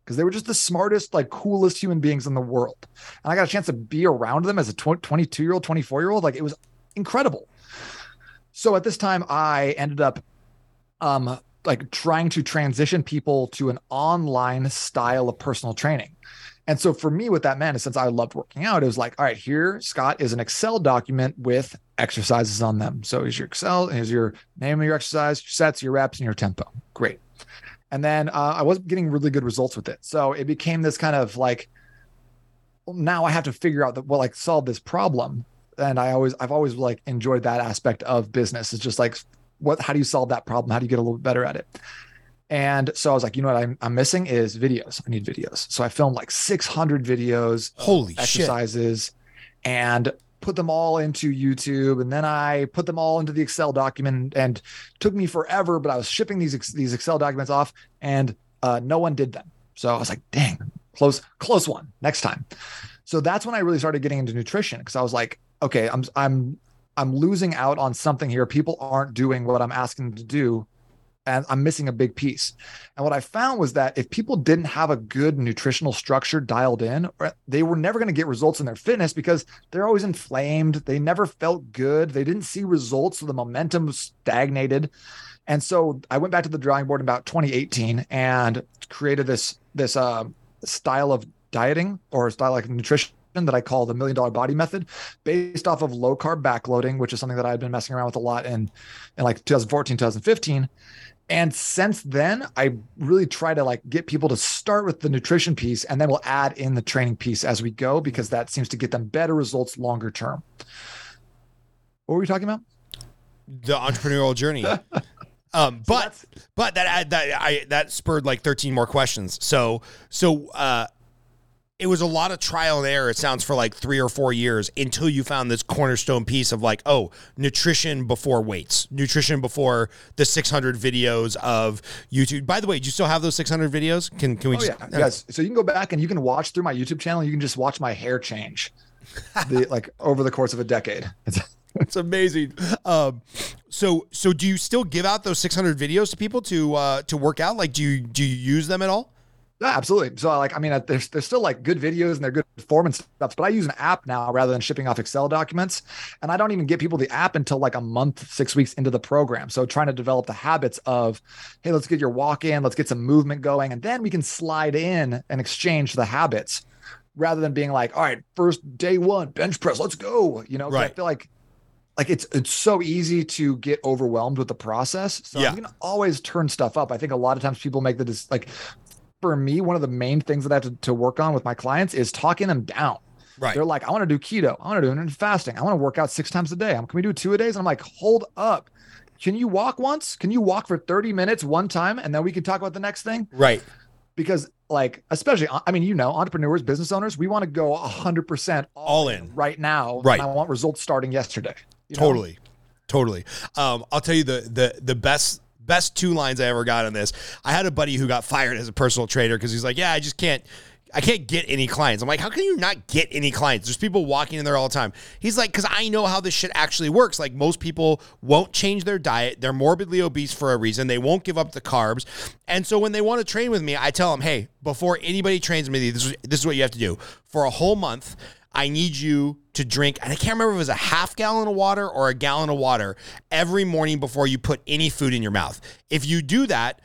Because they were just the smartest, like coolest human beings in the world. And I got a chance to be around them as a 22 year old, 24 year old. Like it was incredible. So at this time, I ended up um like trying to transition people to an online style of personal training. And so for me, what that meant is since I loved working out, it was like, all right, here, Scott, is an Excel document with exercises on them. So here's your Excel, here's your name of your exercise, your sets, your reps, and your tempo. Great. And then uh, I wasn't getting really good results with it. So it became this kind of like, well, now I have to figure out that, well, like solve this problem. And I always, I've always like enjoyed that aspect of business. It's just like, what, how do you solve that problem? How do you get a little better at it? And so I was like, you know what I'm, I'm missing is videos. I need videos. So I filmed like 600 videos, Holy shit. exercises, and put them all into YouTube. And then I put them all into the Excel document and took me forever, but I was shipping these, these Excel documents off and uh, no one did them. So I was like, dang, close, close one next time. So that's when I really started getting into nutrition because I was like, okay, I'm, I'm, I'm losing out on something here. People aren't doing what I'm asking them to do and I'm missing a big piece. And what I found was that if people didn't have a good nutritional structure dialed in, they were never going to get results in their fitness because they're always inflamed. They never felt good. They didn't see results. So the momentum stagnated. And so I went back to the drawing board in about 2018 and created this this uh, style of dieting or style like nutrition that I call the million dollar body method based off of low carb backloading, which is something that I've been messing around with a lot in, in like 2014, 2015. And since then, I really try to like get people to start with the nutrition piece and then we'll add in the training piece as we go because that seems to get them better results longer term. What were we talking about? the entrepreneurial journey. Um, but but that that I that spurred like 13 more questions. So so uh it was a lot of trial and error. It sounds for like three or four years until you found this cornerstone piece of like, oh, nutrition before weights, nutrition before the 600 videos of YouTube. By the way, do you still have those 600 videos? Can can we Oh just? yeah, yes. So you can go back and you can watch through my YouTube channel. You can just watch my hair change, the, like over the course of a decade. It's, It's amazing. Um, so so do you still give out those 600 videos to people to uh, to work out? Like, do you do you use them at all? Yeah, absolutely. So like, I mean, uh, there's there's still like good videos and they're good form and stuff, but I use an app now rather than shipping off Excel documents, and I don't even get people the app until like a month, six weeks into the program. So trying to develop the habits of, hey, let's get your walk in, let's get some movement going, and then we can slide in and exchange the habits. Rather than being like, all right, first day one, bench press, let's go. You know, 'cause I feel like like it's it's so easy to get overwhelmed with the process. So Yeah. you can always turn stuff up. I think a lot of times people make the dis- like for me, one of the main things that I have to, to work on with my clients is talking them down. Right. They're like, I want to do keto, I want to do intermittent fasting, I want to work out six times a day. Um, Can we do two a days? And I'm like, hold up. Can you walk once? Can you walk for 30 minutes one time? And then we can talk about the next thing? Right. Because like, especially, I mean, you know, entrepreneurs, business owners, we want to go hundred percent All in. right now. Right. And I want results starting yesterday. you know? Totally, totally. Um, I'll tell you the the the best best two lines I ever got on this. I had a buddy who got fired as a personal trainer because he's like, yeah, I just can't. I can't get any clients. I'm like, how can you not get any clients? There's people walking in there all the time. He's like, because I know how this shit actually works. Like, most people won't change their diet. They're morbidly obese for a reason. They won't give up the carbs. And so when they want to train with me, I tell them, hey, before anybody trains with me, this is, this is what you have to do. For a whole month, I need you to drink, and I can't remember if it was a half gallon of water or a gallon of water every morning before you put any food in your mouth. If you do that,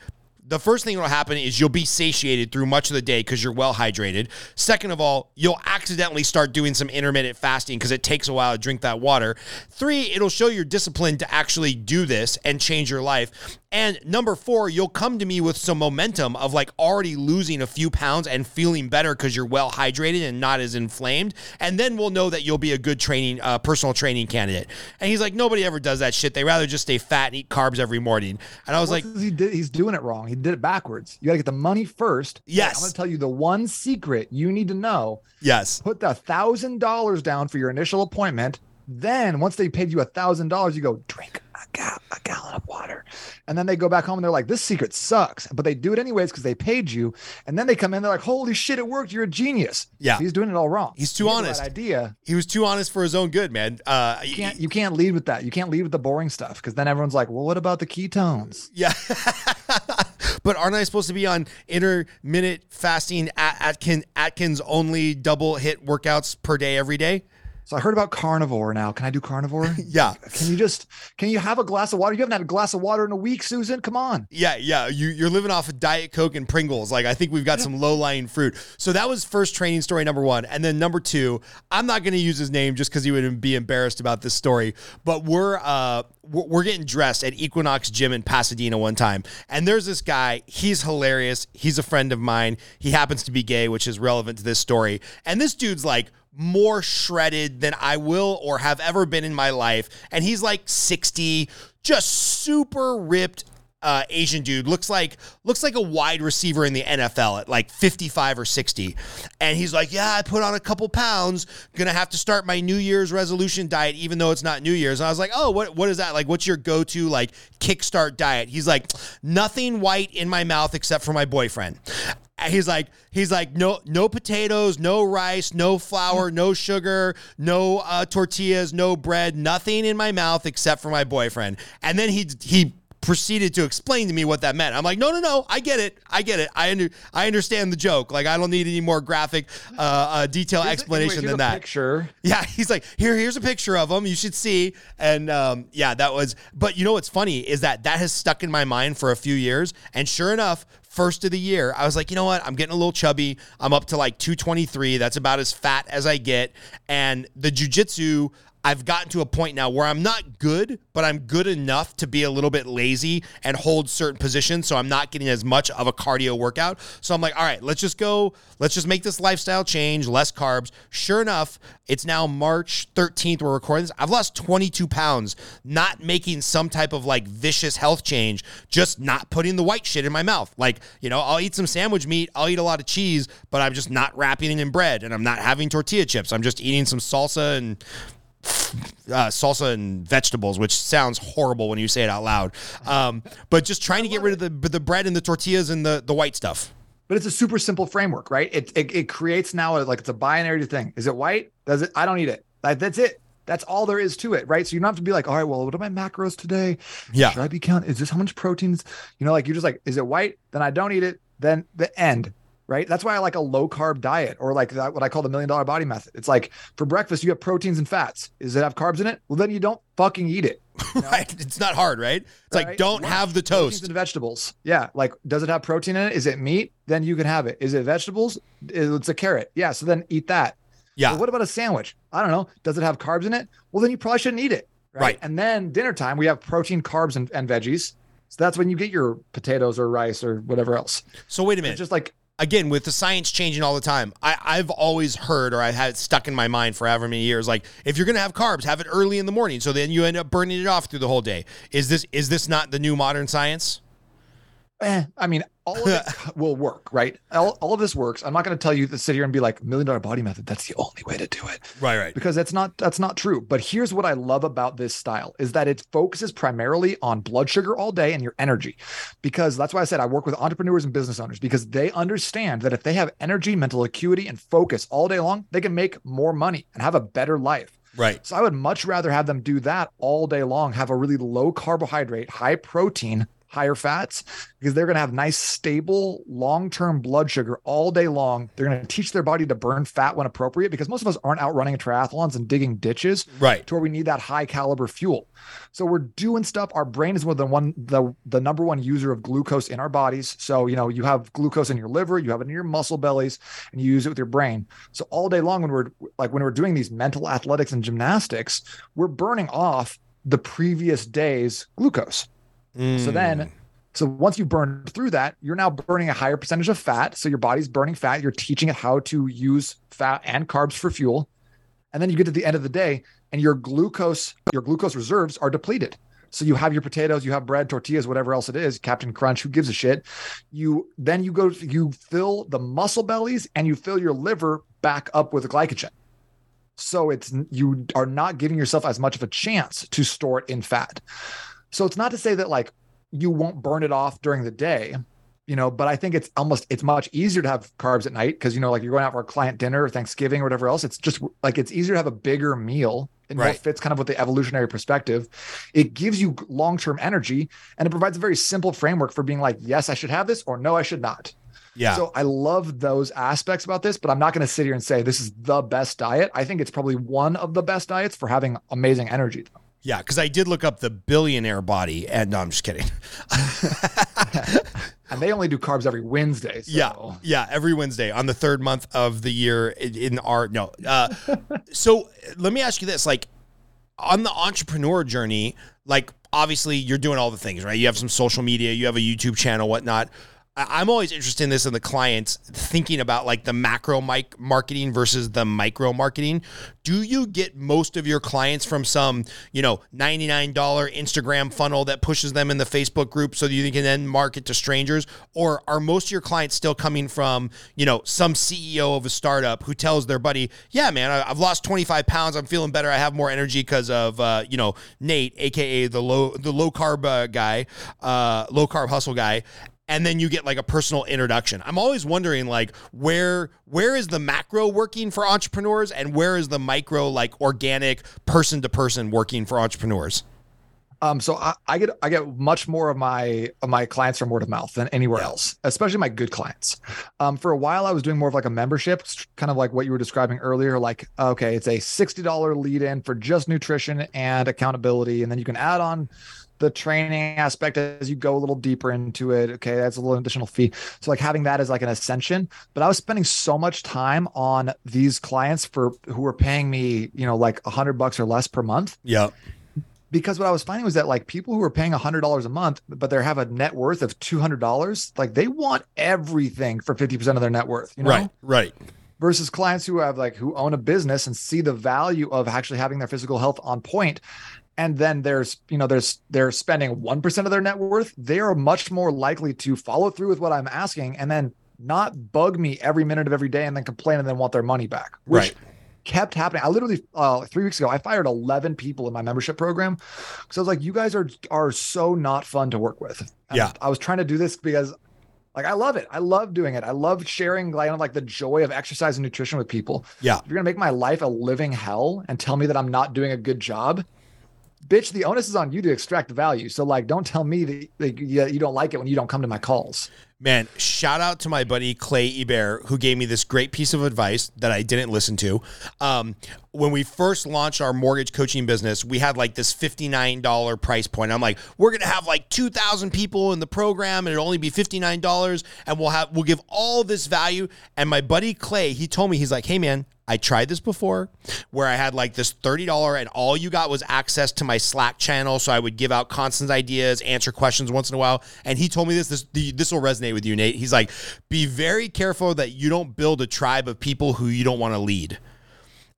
the first thing that will happen is you'll be satiated through much of the day because you're well hydrated. Second of all, you'll accidentally start doing some intermittent fasting because it takes a while to drink that water. Three, it'll show your discipline to actually do this and change your life. And number four, you'll come to me with some momentum of like already losing a few pounds and feeling better because you're well hydrated and not as inflamed. And then we'll know that you'll be a good training, uh, personal training candidate. And he's like, nobody ever does that shit. They rather just stay fat and eat carbs every morning. And I was like, he did, he's doing it wrong. He did it backwards. You got to get the money first. Yes. I'm going to tell you the one secret you need to know. yes, Put the thousand dollars down for your initial appointment. Then once they paid you a thousand dollars, you go drink a, a gallon of water, and then they go back home and they're like, "This secret sucks," but they do it anyways because they paid you. And then they come in, they're like, "Holy shit, it worked! You're a genius." Yeah. he's doing it all wrong. He's too He had the right honest. idea. he was too honest for his own good, man. Uh, You can't you can't lead with that. You can't lead with the boring stuff because then everyone's like, "Well, what about the ketones?" Yeah. but aren't I supposed to be on intermittent fasting at Atkin, Atkins only double HIIT workouts per day every day? So I heard about carnivore now. Can I do carnivore? Yeah. Can you just can you have a glass of water? You haven't had a glass of water in a week, Susan. Come on. Yeah, yeah. You, you're living off of Diet Coke and Pringles. Like, I think we've got some low lying fruit. So that was first training story number one. And then number two, I'm not going to use his name just because he would be embarrassed about this story. But we're, uh, we're getting dressed at Equinox Gym in Pasadena one time. And there's this guy. He's hilarious. He's a friend of mine. He happens to be gay, which is relevant to this story. And this dude's like, more shredded than I will or have ever been in my life. And he's like 60, just super ripped uh, Asian dude looks like looks like a wide receiver in the NFL at like 55 or 60. And he's like, "Yeah, I put on a couple pounds. Gonna have to start my New Year's resolution diet, even though it's not New Year's." And I was like, "Oh, what what is that? Like, what's your go to like kickstart diet?" He's like, "Nothing white in my mouth except for my boyfriend." He's like, he's like, no, no potatoes, no rice, no flour, no sugar, no uh, tortillas, no bread, nothing in my mouth except for my boyfriend. And then he he proceeded to explain to me what that meant. I'm like, no, no, no, I get it, I get it, I under, I understand the joke. Like, I don't need any more graphic, uh, uh detailed Here's- explanation here's than a that. Picture. Yeah, he's like, here, here's a picture of him. You should see. And um, yeah, that was. But you know what's funny is that that has stuck in my mind for a few years. And sure enough, first of the year, I was like, you know what? I'm getting a little chubby. I'm up to like 223. That's about as fat as I get. And the jujitsu. I've gotten to a point now where I'm not good, but I'm good enough to be a little bit lazy and hold certain positions. So I'm not getting as much of a cardio workout. So I'm like, all right, let's just go. Let's just make this lifestyle change, less carbs. Sure enough, it's now March 13th. We're recording this. I've lost 22 pounds, not making some type of like vicious health change, just not putting the white shit in my mouth. Like, you know, I'll eat some sandwich meat, I'll eat a lot of cheese, but I'm just not wrapping it in bread and I'm not having tortilla chips. I'm just eating some salsa and uh, salsa and vegetables, which sounds horrible when you say it out loud. Um, but just trying to get rid of the the bread and the tortillas and the the white stuff. But it's a super simple framework, right? It, it it creates now a, like it's a binary thing. Is it white? Does it? I don't eat it. Like, that's it. That's all there is to it, right? So you don't have to be like, all right, well, what are my macros today? Yeah. Should I be counting? Is this how much proteins? You know, like you're just like, is it white? Then I don't eat it. Then the end, right? That's why I like a low carb diet or like that, what I call the million dollar body method. It's like for breakfast, you have proteins and fats. Does it have carbs in it? Well, then you don't fucking eat it. Right? It's not hard, right? It's like don't Lunch, have the toast. proteins and vegetables. Yeah, like does it have protein in it? Is it meat? Then you can have it. Is it vegetables? It's a carrot. Yeah, so then eat that. Yeah. Well, what about a sandwich? I don't know. Does it have carbs in it? Well, then you probably shouldn't eat it. Right. And then dinner time, we have protein, carbs, and, and veggies. So that's when you get your potatoes or rice or whatever else. So wait a It's minute. just like again, with the science changing all the time, I, I've always heard or I've had it stuck in my mind for however many years. Like, if you're gonna have carbs, have it early in the morning, so then you end up burning it off through the whole day. Is this is this not the new modern science? eh, I mean, all of it will work, right? All, all of this works. I'm not going to tell you to sit here and be like million dollar body method. That's the only way to do it. Right, right. because that's not that's not true but here's what i love about this style is that it focuses primarily on blood sugar all day and your energy because that's why i said i work with entrepreneurs and business owners because they understand that if they have energy mental acuity and focus all day long they can make more money and have a better life Right. so i would much rather have them do that all day long have a really low carbohydrate high protein higher fats because they're going to have nice, stable, long term blood sugar all day long. They're going to teach their body to burn fat when appropriate because most of us aren't out running triathlons and digging ditches Right. to where we need that high caliber fuel. So we're doing stuff. Our brain is one of the one the the number one user of glucose in our bodies. So you know you have glucose in your liver, you have it in your muscle bellies, and you use it with your brain. So all day long when we're like when we're doing these mental athletics and gymnastics, we're burning off the previous day's glucose. So Mm. then, so once you burn through that, you're now burning a higher percentage of fat. So your body's burning fat. You're teaching it how to use fat and carbs for fuel. And then you get to the end of the day and your glucose, your glucose reserves are depleted. So you have your potatoes, you have bread, tortillas, whatever else it is, Captain Crunch, who gives a shit. You then you go, you fill the muscle bellies and you fill your liver back up with glycogen. So it's you are not giving yourself as much of a chance to store it in fat. So it's not to say that like you won't burn it off during the day, you know, but I think it's almost it's much easier to have carbs at night because you know, like you're going out for a client dinner or Thanksgiving or whatever else. It's just like it's easier to have a bigger meal. and Right. fits kind of with the evolutionary perspective. It gives you long-term energy and it provides a very simple framework for being like, yes, I should have this or no, I should not. Yeah. So I love those aspects about this, but I'm not going to sit here and say this is the best diet. I think it's probably one of the best diets for having amazing energy. Yeah, because I did look up the billionaire body, and no, I'm just kidding. And they only do carbs every Wednesday. So. Yeah, yeah, every Wednesday on the third month of the year in, in our no. Uh, so let me ask you this: like on the entrepreneur journey, like obviously you're doing all the things, right? You have some social media, you have a YouTube channel, whatnot. I'm always interested in this in the clients thinking about like the macro mic marketing versus the micro marketing. Do you get most of your clients from some, you know, $99 Instagram funnel that pushes them in the Facebook group so that you can then market to strangers? Or are most of your clients still coming from, you know, some CEO of a startup who tells their buddy, yeah, man, I've lost 25 pounds. I'm feeling better. I have more energy because of, uh, you know, Nate, AKA the low, the low carb uh, guy, uh, low carb hustle guy and then you get like a personal introduction. I'm always wondering like where where is the macro working for entrepreneurs and where is the micro like organic person to person working for entrepreneurs? Um, so I, I get I get much more of my of my clients from word of mouth than anywhere else, especially my good clients. Um, for a while I was doing more of like a membership, kind of like what you were describing earlier. Like, okay, it's a sixty dollar lead in for just nutrition and accountability, and then you can add on the training aspect as you go a little deeper into it. Okay, that's a little additional fee. So like having that as like an ascension. But I was spending so much time on these clients for who were paying me, you know, like a hundred bucks or less per month Yeah. Because what I was finding was that like people who are paying hundred dollars a month, but they have a net worth of two hundred dollars, like they want everything for fifty percent of their net worth, you know. Right. Right. Versus clients who have like who own a business and see the value of actually having their physical health on point, and then there's you know there's they're spending one percent of their net worth, they are much more likely to follow through with what I'm asking, and then not bug me every minute of every day and then complain and then want their money back, which Right. Kept happening. I literally uh, three weeks ago, I fired 11 people in my membership program because I was like, you guys are are so not fun to work with. And Yeah. I was trying to do this because like I love it. I love doing it. I love sharing like, like the joy of exercise and nutrition with people. Yeah. If you're gonna make my life a living hell and tell me that I'm not doing a good job, bitch, the onus is on you to extract value. So like, don't tell me that you, you don't like it when you don't come to my calls. Man, shout out to my buddy Clay Ebert, who gave me this great piece of advice that I didn't listen to. Um, when we first launched our mortgage coaching business, we had like this $59 price point. I'm like, we're gonna have like 2,000 people in the program, and it'll only be $59, and we'll have we'll give all this value. And my buddy Clay, he told me, he's like, hey man, I tried this before where I had like this $30 and all you got was access to my Slack channel. So I would give out constant ideas, answer questions once in a while. And he told me this, this, this will resonate with you, Nate. He's like, be very careful that you don't build a tribe of people who you don't want to lead.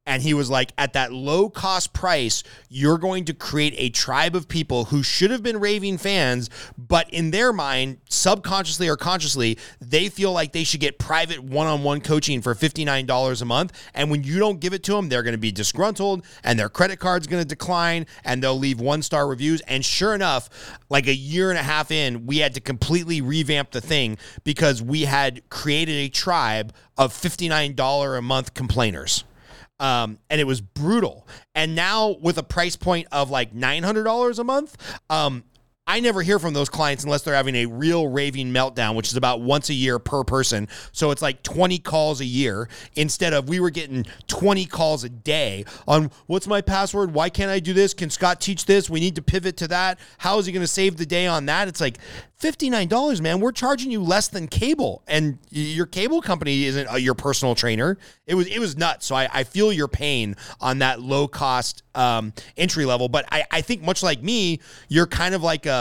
And he was like, at that low cost price, you're going to create a tribe of people who should have been raving fans, but in their mind, subconsciously or consciously, they feel like they should get private one on one coaching for $59 a month. And when you don't give it to them, they're going to be disgruntled and their credit card's going to decline and they'll leave one star reviews. And sure enough, like a year and a half in, we had to completely revamp the thing because we had created a tribe of $59 a month complainers um, and it was brutal. And now with a price point of like nine hundred dollars a month, um, I never hear from those clients unless they're having a real raving meltdown, which is about once a year per person. So it's like 20 calls a year instead of we were getting 20 calls a day on what's my password? Why can't I do this? Can Scott teach this? We need to pivot to that. How is he going to save the day on that? It's like $59, man. We're charging you less than cable and your cable company isn't uh, your personal trainer. It was, it was nuts. So I, I feel your pain on that low cost um, entry level. But I, I think much like me, you're kind of like a,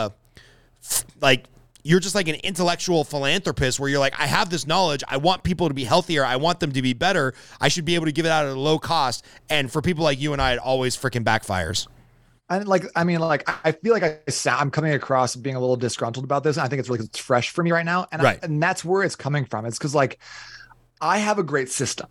like you're just like an intellectual philanthropist where you're like, I have this knowledge. I want people to be healthier. I want them to be better. I should be able to give it out at a low cost. And for people like you and I, it always freaking backfires. And like, I mean, like, I feel like I sound, I'm coming across being a little disgruntled about this. And I think it's really it's fresh for me right now. And, right. I, and that's where it's coming from. It's because like I have a great system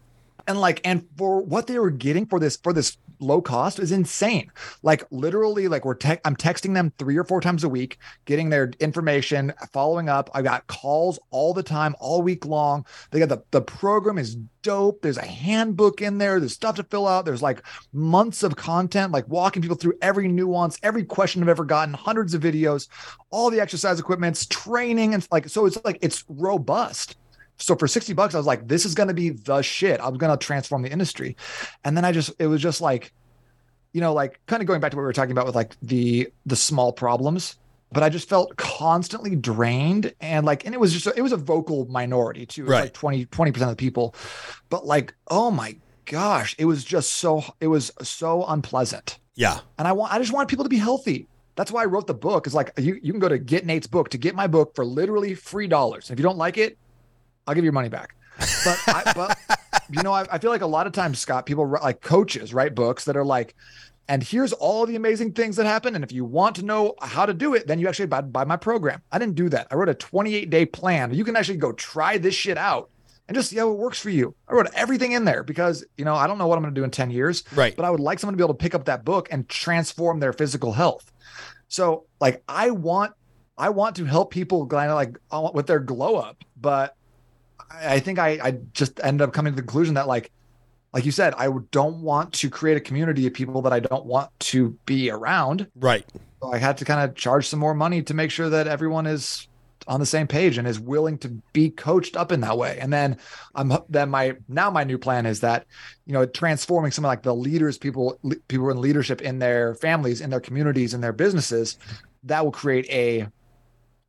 and like and for what they were getting for this for this low cost is insane. Like literally like we're te- i'm texting them three or four times a week getting their information following up. I got calls all the time all week long. They got the the program is dope. There's a handbook in there. There's stuff to fill out. There's like months of content like walking people through every nuance every question i've ever gotten hundreds of videos all the exercise equipments training and like so it's like it's robust so for 60 bucks, I was like, this is going to be the shit. I'm going to transform the industry. And then I just, it was just like, you know, like kind of going back to what we were talking about with like the, the small problems, but I just felt constantly drained. And like, and it was just, it was a vocal minority too. Right. like 20, 20% of the people, but like, oh my gosh, it was just so, it was so unpleasant. Yeah. And I want, I just want people to be healthy. That's why I wrote the book. Is like you, you can go to Get Nate's book to get my book for literally free dollars. If you don't like it, I'll give you your money back. But, I, but you know, I, I feel like a lot of times, Scott, people like coaches write books that are like, and here's all the amazing things that happen. And if you want to know how to do it, then you actually buy, buy my program. I didn't do that. I wrote a 28 day plan. You can actually go try this shit out and just see how it works for you. I wrote everything in there because, you know, I don't know what I'm going to do in 10 years, Right. but I would like someone to be able to pick up that book and transform their physical health. So like, I want, I want to help people kind of like uh, with their glow up, but I think I, I just ended up coming to the conclusion that like, like you said, I don't want to create a community of people that I don't want to be around. Right. So I had to kind of charge some more money to make sure that everyone is on the same page and is willing to be coached up in that way. And then I'm then my now my new plan is that you know transforming some of like the leaders, people people in leadership in their families, in their communities, in their businesses, that will create a,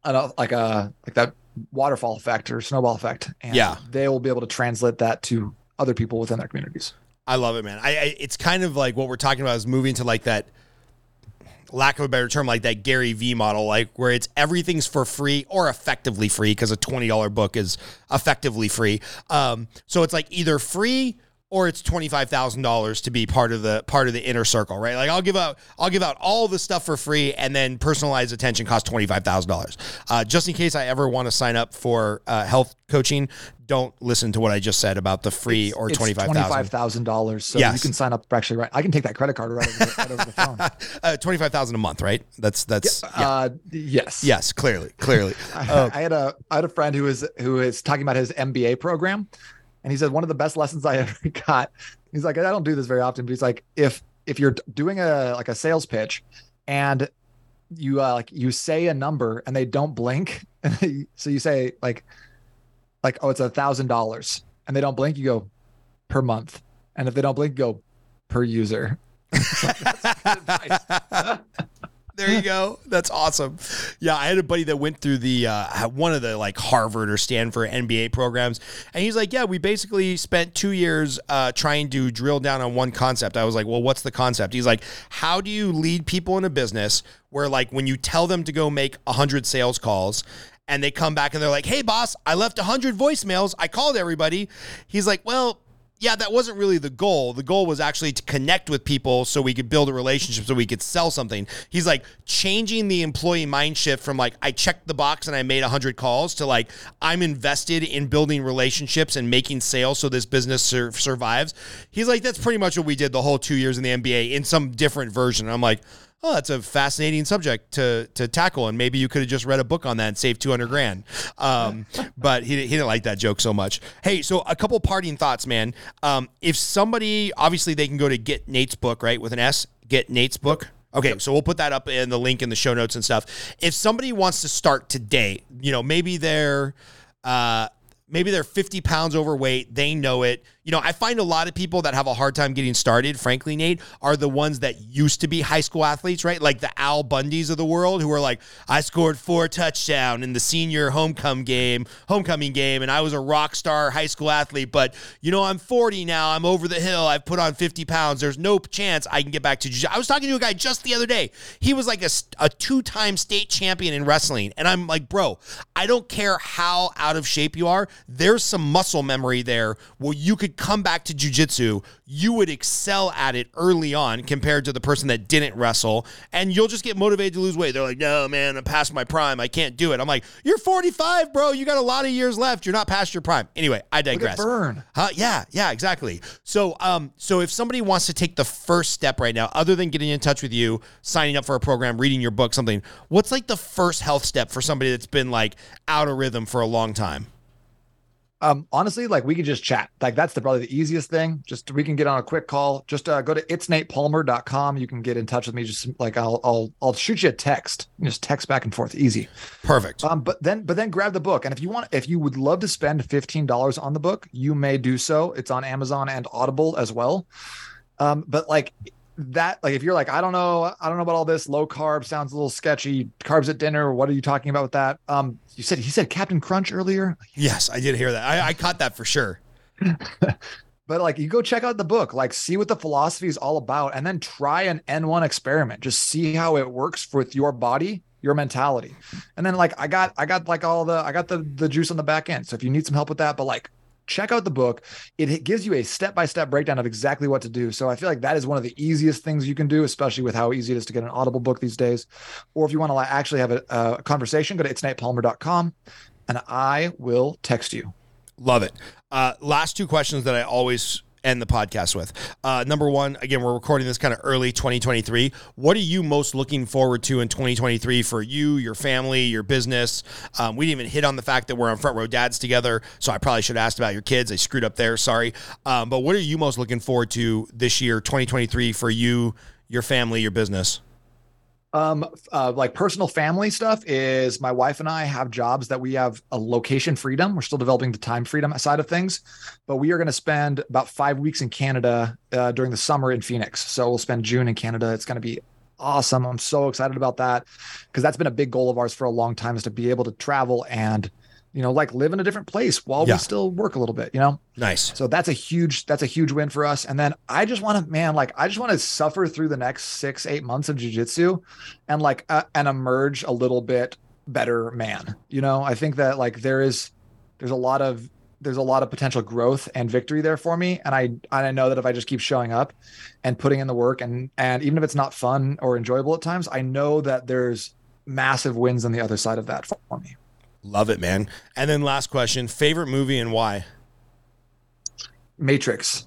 a like a like that waterfall effect or snowball effect. And Yeah. they will be able to translate that to other people within their communities. I love it, man. I, I it's kind of like what we're talking about is moving to like that lack of a better term, like that Gary V model, like where it's everything's for free or effectively free because a twenty dollar book is effectively free. Um, so it's like either free or it's twenty five thousand dollars to be part of the part of the inner circle, right? Like I'll give out I'll give out all the stuff for free, and then personalized attention costs twenty five thousand dollars. Uh, just in case I ever want to sign up for uh, health coaching, don't listen to what I just said about the free or It's twenty five thousand. $25,000. So Yes. you can sign up for actually right. I can take that credit card right over the, right over the phone. uh, twenty five thousand a month, right? That's that's yeah. Uh, yes. yes, clearly, clearly. I, I had a I had a friend who is who is talking about his MBA program, and he said one of the best lessons I ever got. He's like, I don't do this very often, but he's like, if if you're doing a like a sales pitch, and you uh, like you say a number and they don't blink, so you say like like oh it's a thousand dollars, and they don't blink, you go per month, and if they don't blink, you go per user. there you go. That's awesome. Yeah, I had a buddy that went through the uh, one of the like Harvard or Stanford MBA programs, and he's like, "Yeah, we basically spent two years uh, trying to drill down on one concept." I was like, "Well, what's the concept?" He's like, "How do you lead people in a business where like when you tell them to go make hundred sales calls?" And they come back and they're like, "Hey, boss, I left hundred voicemails. I called everybody." He's like, "Well, yeah, that wasn't really the goal. The goal was actually to connect with people so we could build a relationship so we could sell something. He's like changing the employee mind shift from like, I checked the box and I made 100 calls to like, I'm invested in building relationships and making sales so this business sur- survives. He's like, that's pretty much what we did the whole two years in the MBA in some different version. I'm like, oh, that's a fascinating subject to to tackle, and maybe you could have just read a book on that and saved two hundred grand. Um, but he, he didn't like that joke so much. Hey, so a couple parting thoughts, man. Um, if somebody, obviously, they can go to get Nate's book, right, with an S, get Nate's book. Okay, so we'll put that up in the link in the show notes and stuff. If somebody wants to start today, you know, maybe they're uh maybe they're 50 pounds overweight, they know it. You know, I find a lot of people that have a hard time getting started, frankly, Nate, are the ones that used to be high school athletes, right? Like the Al Bundys of the world who are like, I scored four touchdown in the senior homecoming game, homecoming game, and I was a rock star high school athlete. But you know, I'm 40 now. I'm over the hill. I've put on 50 pounds. There's no chance I can get back to jiu. I was talking to a guy just the other day. He was like a, a two-time state champion in wrestling, and I'm like, bro, I don't care how out of shape you are. There's some muscle memory there where you could come back to jujitsu, you would excel at it early on compared to the person that didn't wrestle, and you'll just get motivated to lose weight. They're like, no, man, I'm past my prime. I can't do it. I'm like, you're 45, bro. You got a lot of years left. You're not past your prime. Anyway, I digress. Burn. Huh? Yeah, yeah, exactly. So, um, so if somebody wants to take the first step right now, other than getting in touch with you, signing up for a program, reading your book, something, what's like the first health step for somebody that's been like out of rhythm for a long time? Um, honestly, like we could just chat. Like that's the probably the easiest thing. Just we can get on a quick call. Just uh, go to itsnatepalmer.com. You can get in touch with me. Just like I'll I'll I'll shoot you a text. You just text back and forth. Easy. Perfect. Um, but then but then grab the book. And if you want if you would love to spend $15 on the book, you may do so. It's on Amazon and Audible as well. Um, but like that like if you're like i don't know i don't know about all this low carb sounds a little sketchy carbs at dinner what are you talking about with that? Um you said he said captain crunch earlier? Yes i did hear that. I, I caught that for sure. But like you go check out the book like see what the philosophy is all about and then try an n1 experiment. Just see how it works with your body your mentality. And then like i got i got like all the i got the the juice on the back end. So if you need some help with that but like check out the book. It gives you a step by step breakdown of exactly what to do. So I feel like that is one of the easiest things you can do, especially with how easy it is to get an Audible book these days. Or if you want to actually have a, a conversation, go to itsnatepalmer.com and I will text you. Love it. Uh, last two questions that I always end the podcast with. Uh, number one, again, we're recording this kind of early 2023. What are you most looking forward to in 2023 for you, your family, your business? Um, we didn't even hit on the fact that we're on front row dads together, so I probably should have asked about your kids. I screwed up there. Sorry. Um, but what are you most looking forward to this year, 2023, for you, your family, your business? Um, uh, like personal family stuff is my wife and I have jobs that we have a location freedom. We're still developing the time freedom side of things, but we are going to spend about five weeks in Canada uh, during the summer in Phoenix. So we'll spend June in Canada. It's going to be awesome. I'm so excited about that because that's been a big goal of ours for a long time is to be able to travel and you know, like live in a different place while yeah. we still work a little bit, you know? Nice. So that's a huge, that's a huge win for us. And then I just want to, man, like, I just want to suffer through the next six, eight months of jujitsu and like, uh, and emerge a little bit better man. You know, I think that like there is, there's a lot of, there's a lot of potential growth and victory there for me. And I, and I know that if I just keep showing up and putting in the work and, and even if it's not fun or enjoyable at times, I know that there's massive wins on the other side of that for me. Love it, man. And then last question: favorite movie and why? Matrix.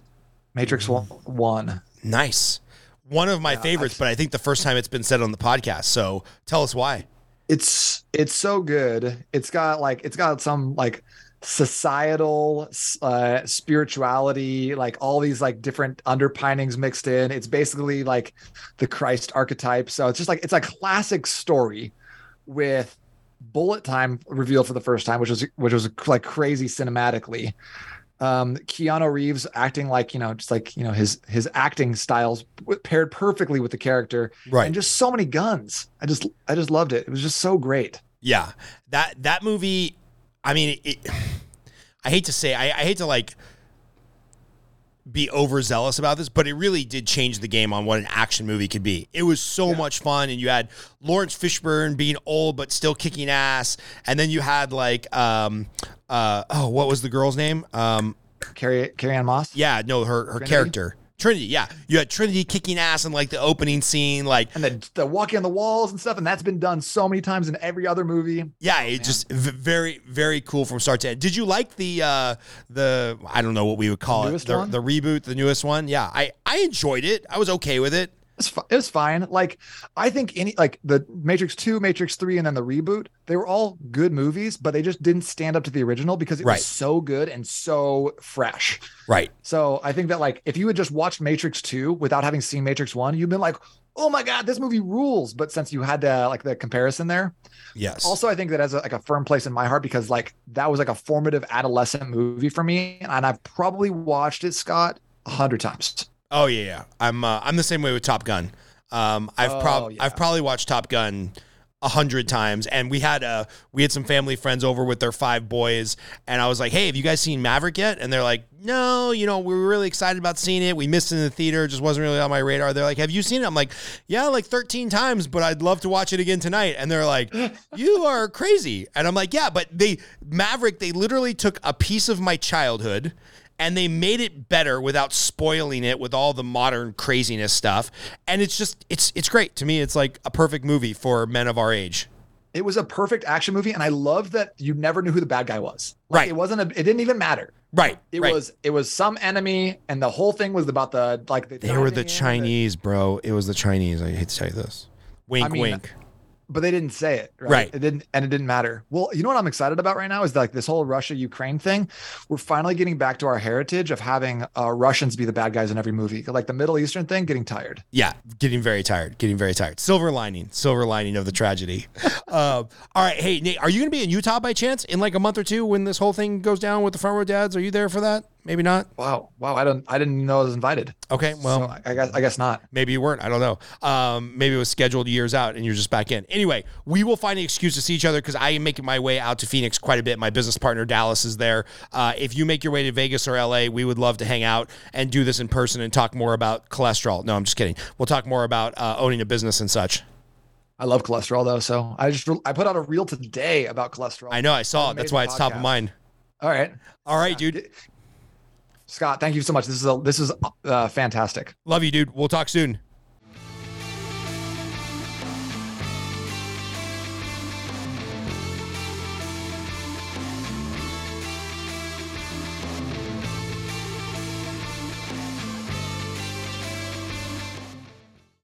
Matrix one. Nice. One of my yeah, favorites, I've, but I think the first time it's been said on the podcast. So tell us why. It's it's so good. It's got like it's got some like societal uh spirituality like all these like different underpinnings mixed in it's basically like the christ archetype so it's just like it's a classic story with bullet time revealed for the first time, which was which was like crazy cinematically. Um, Keanu Reeves acting like you know, just like you know his his acting styles paired perfectly with the character, right? And just so many guns. I just I just loved it. It was just so great. Yeah, that that movie. I mean, it, I hate to say, I, I hate to like be overzealous about this, but it really did change the game on what an action movie could be. It was so yeah. much fun, and you had Laurence Fishburne being old but still kicking ass, and then you had like, um, uh, oh, what was the girl's name? Um, Carrie Carrie-Anne Moss. Yeah, no, her her Trinity? character. Trinity, yeah. You had Trinity kicking ass in like the opening scene, like and the, the walking on the walls and stuff, and that's been done so many times in every other movie. Yeah, oh, it just v- very, very cool from start to end. Did you like the uh the I don't know what we would call the it the, the, reboot, the newest one? Yeah, I I enjoyed it. I was okay with it. It's fi- it was fine. Like I think any like the Matrix Two, Matrix Three, and then the reboot, they were all good movies, but they just didn't stand up to the original because it Right. was so good and so fresh. Right. So I think that like if you had just watched Matrix Two without having seen Matrix One, you'd been like, oh my god, this movie rules. But since you had to like the comparison there, Yes. also I think that has a, like a firm place in my heart because like that was like a formative adolescent movie for me, and I've probably watched it, Scott, a hundred times. Oh yeah, yeah. I'm uh, I'm the same way with Top Gun. Um, I've Oh, prob yeah. I've probably watched Top Gun a hundred times, and we had uh we had some family friends over with their five boys, and I was like, "Hey, have you guys seen Maverick yet?" And they're like, "No, you know, we were really excited about seeing it. We missed it in the theater, it just wasn't really on my radar." They're like, "Have you seen it?" I'm like, "Yeah, like 13 times, but I'd love to watch it again tonight." And they're like, "You are crazy," and I'm like, "Yeah, but they Maverick, they literally took a piece of my childhood." And they made it better without spoiling it with all the modern craziness stuff and it's just it's it's great to me it's like a perfect movie for men of our age It was a perfect action movie, and I love that you never knew who the bad guy was. Like, Right. It wasn't. A, it didn't even matter. right It right. was. It was some enemy, and the whole thing was about the like. The they were the chinese bro it was the chinese i hate to tell you this wink I mean, wink but they didn't say it. Right? Right. It didn't, and it didn't matter. Well, you know what I'm excited about right now is like this whole Russia Ukraine thing. We're finally getting back to our heritage of having uh, Russians be the bad guys in every movie. Like the Middle Eastern thing, getting tired. yeah getting very tired getting very tired silver lining silver lining of the tragedy um, all right hey nate are you gonna be in utah by chance in like a month or two when this whole thing goes down with the front row dads are you there for that maybe not Wow. Wow. I don't. I didn't know I was invited. okay well so I, guess. I guess not. Maybe you weren't. I don't know. Um, maybe it was scheduled years out and you're just back in. Anyway, we will find an excuse to see each other because I am making my way out to Phoenix quite a bit. My business partner Dallas is there. Uh, if you make your way to Vegas or LA, we would love to hang out and do this in person and talk more about cholesterol. No, I'm just kidding. We'll talk more about uh, owning a business and such. I love cholesterol though. So I just I put out a reel today about cholesterol. I know. I saw it. That's why it's top of mind. All right. All right, dude. Scott, thank you so much. This is a, this is uh, fantastic. Love you, dude. We'll talk soon.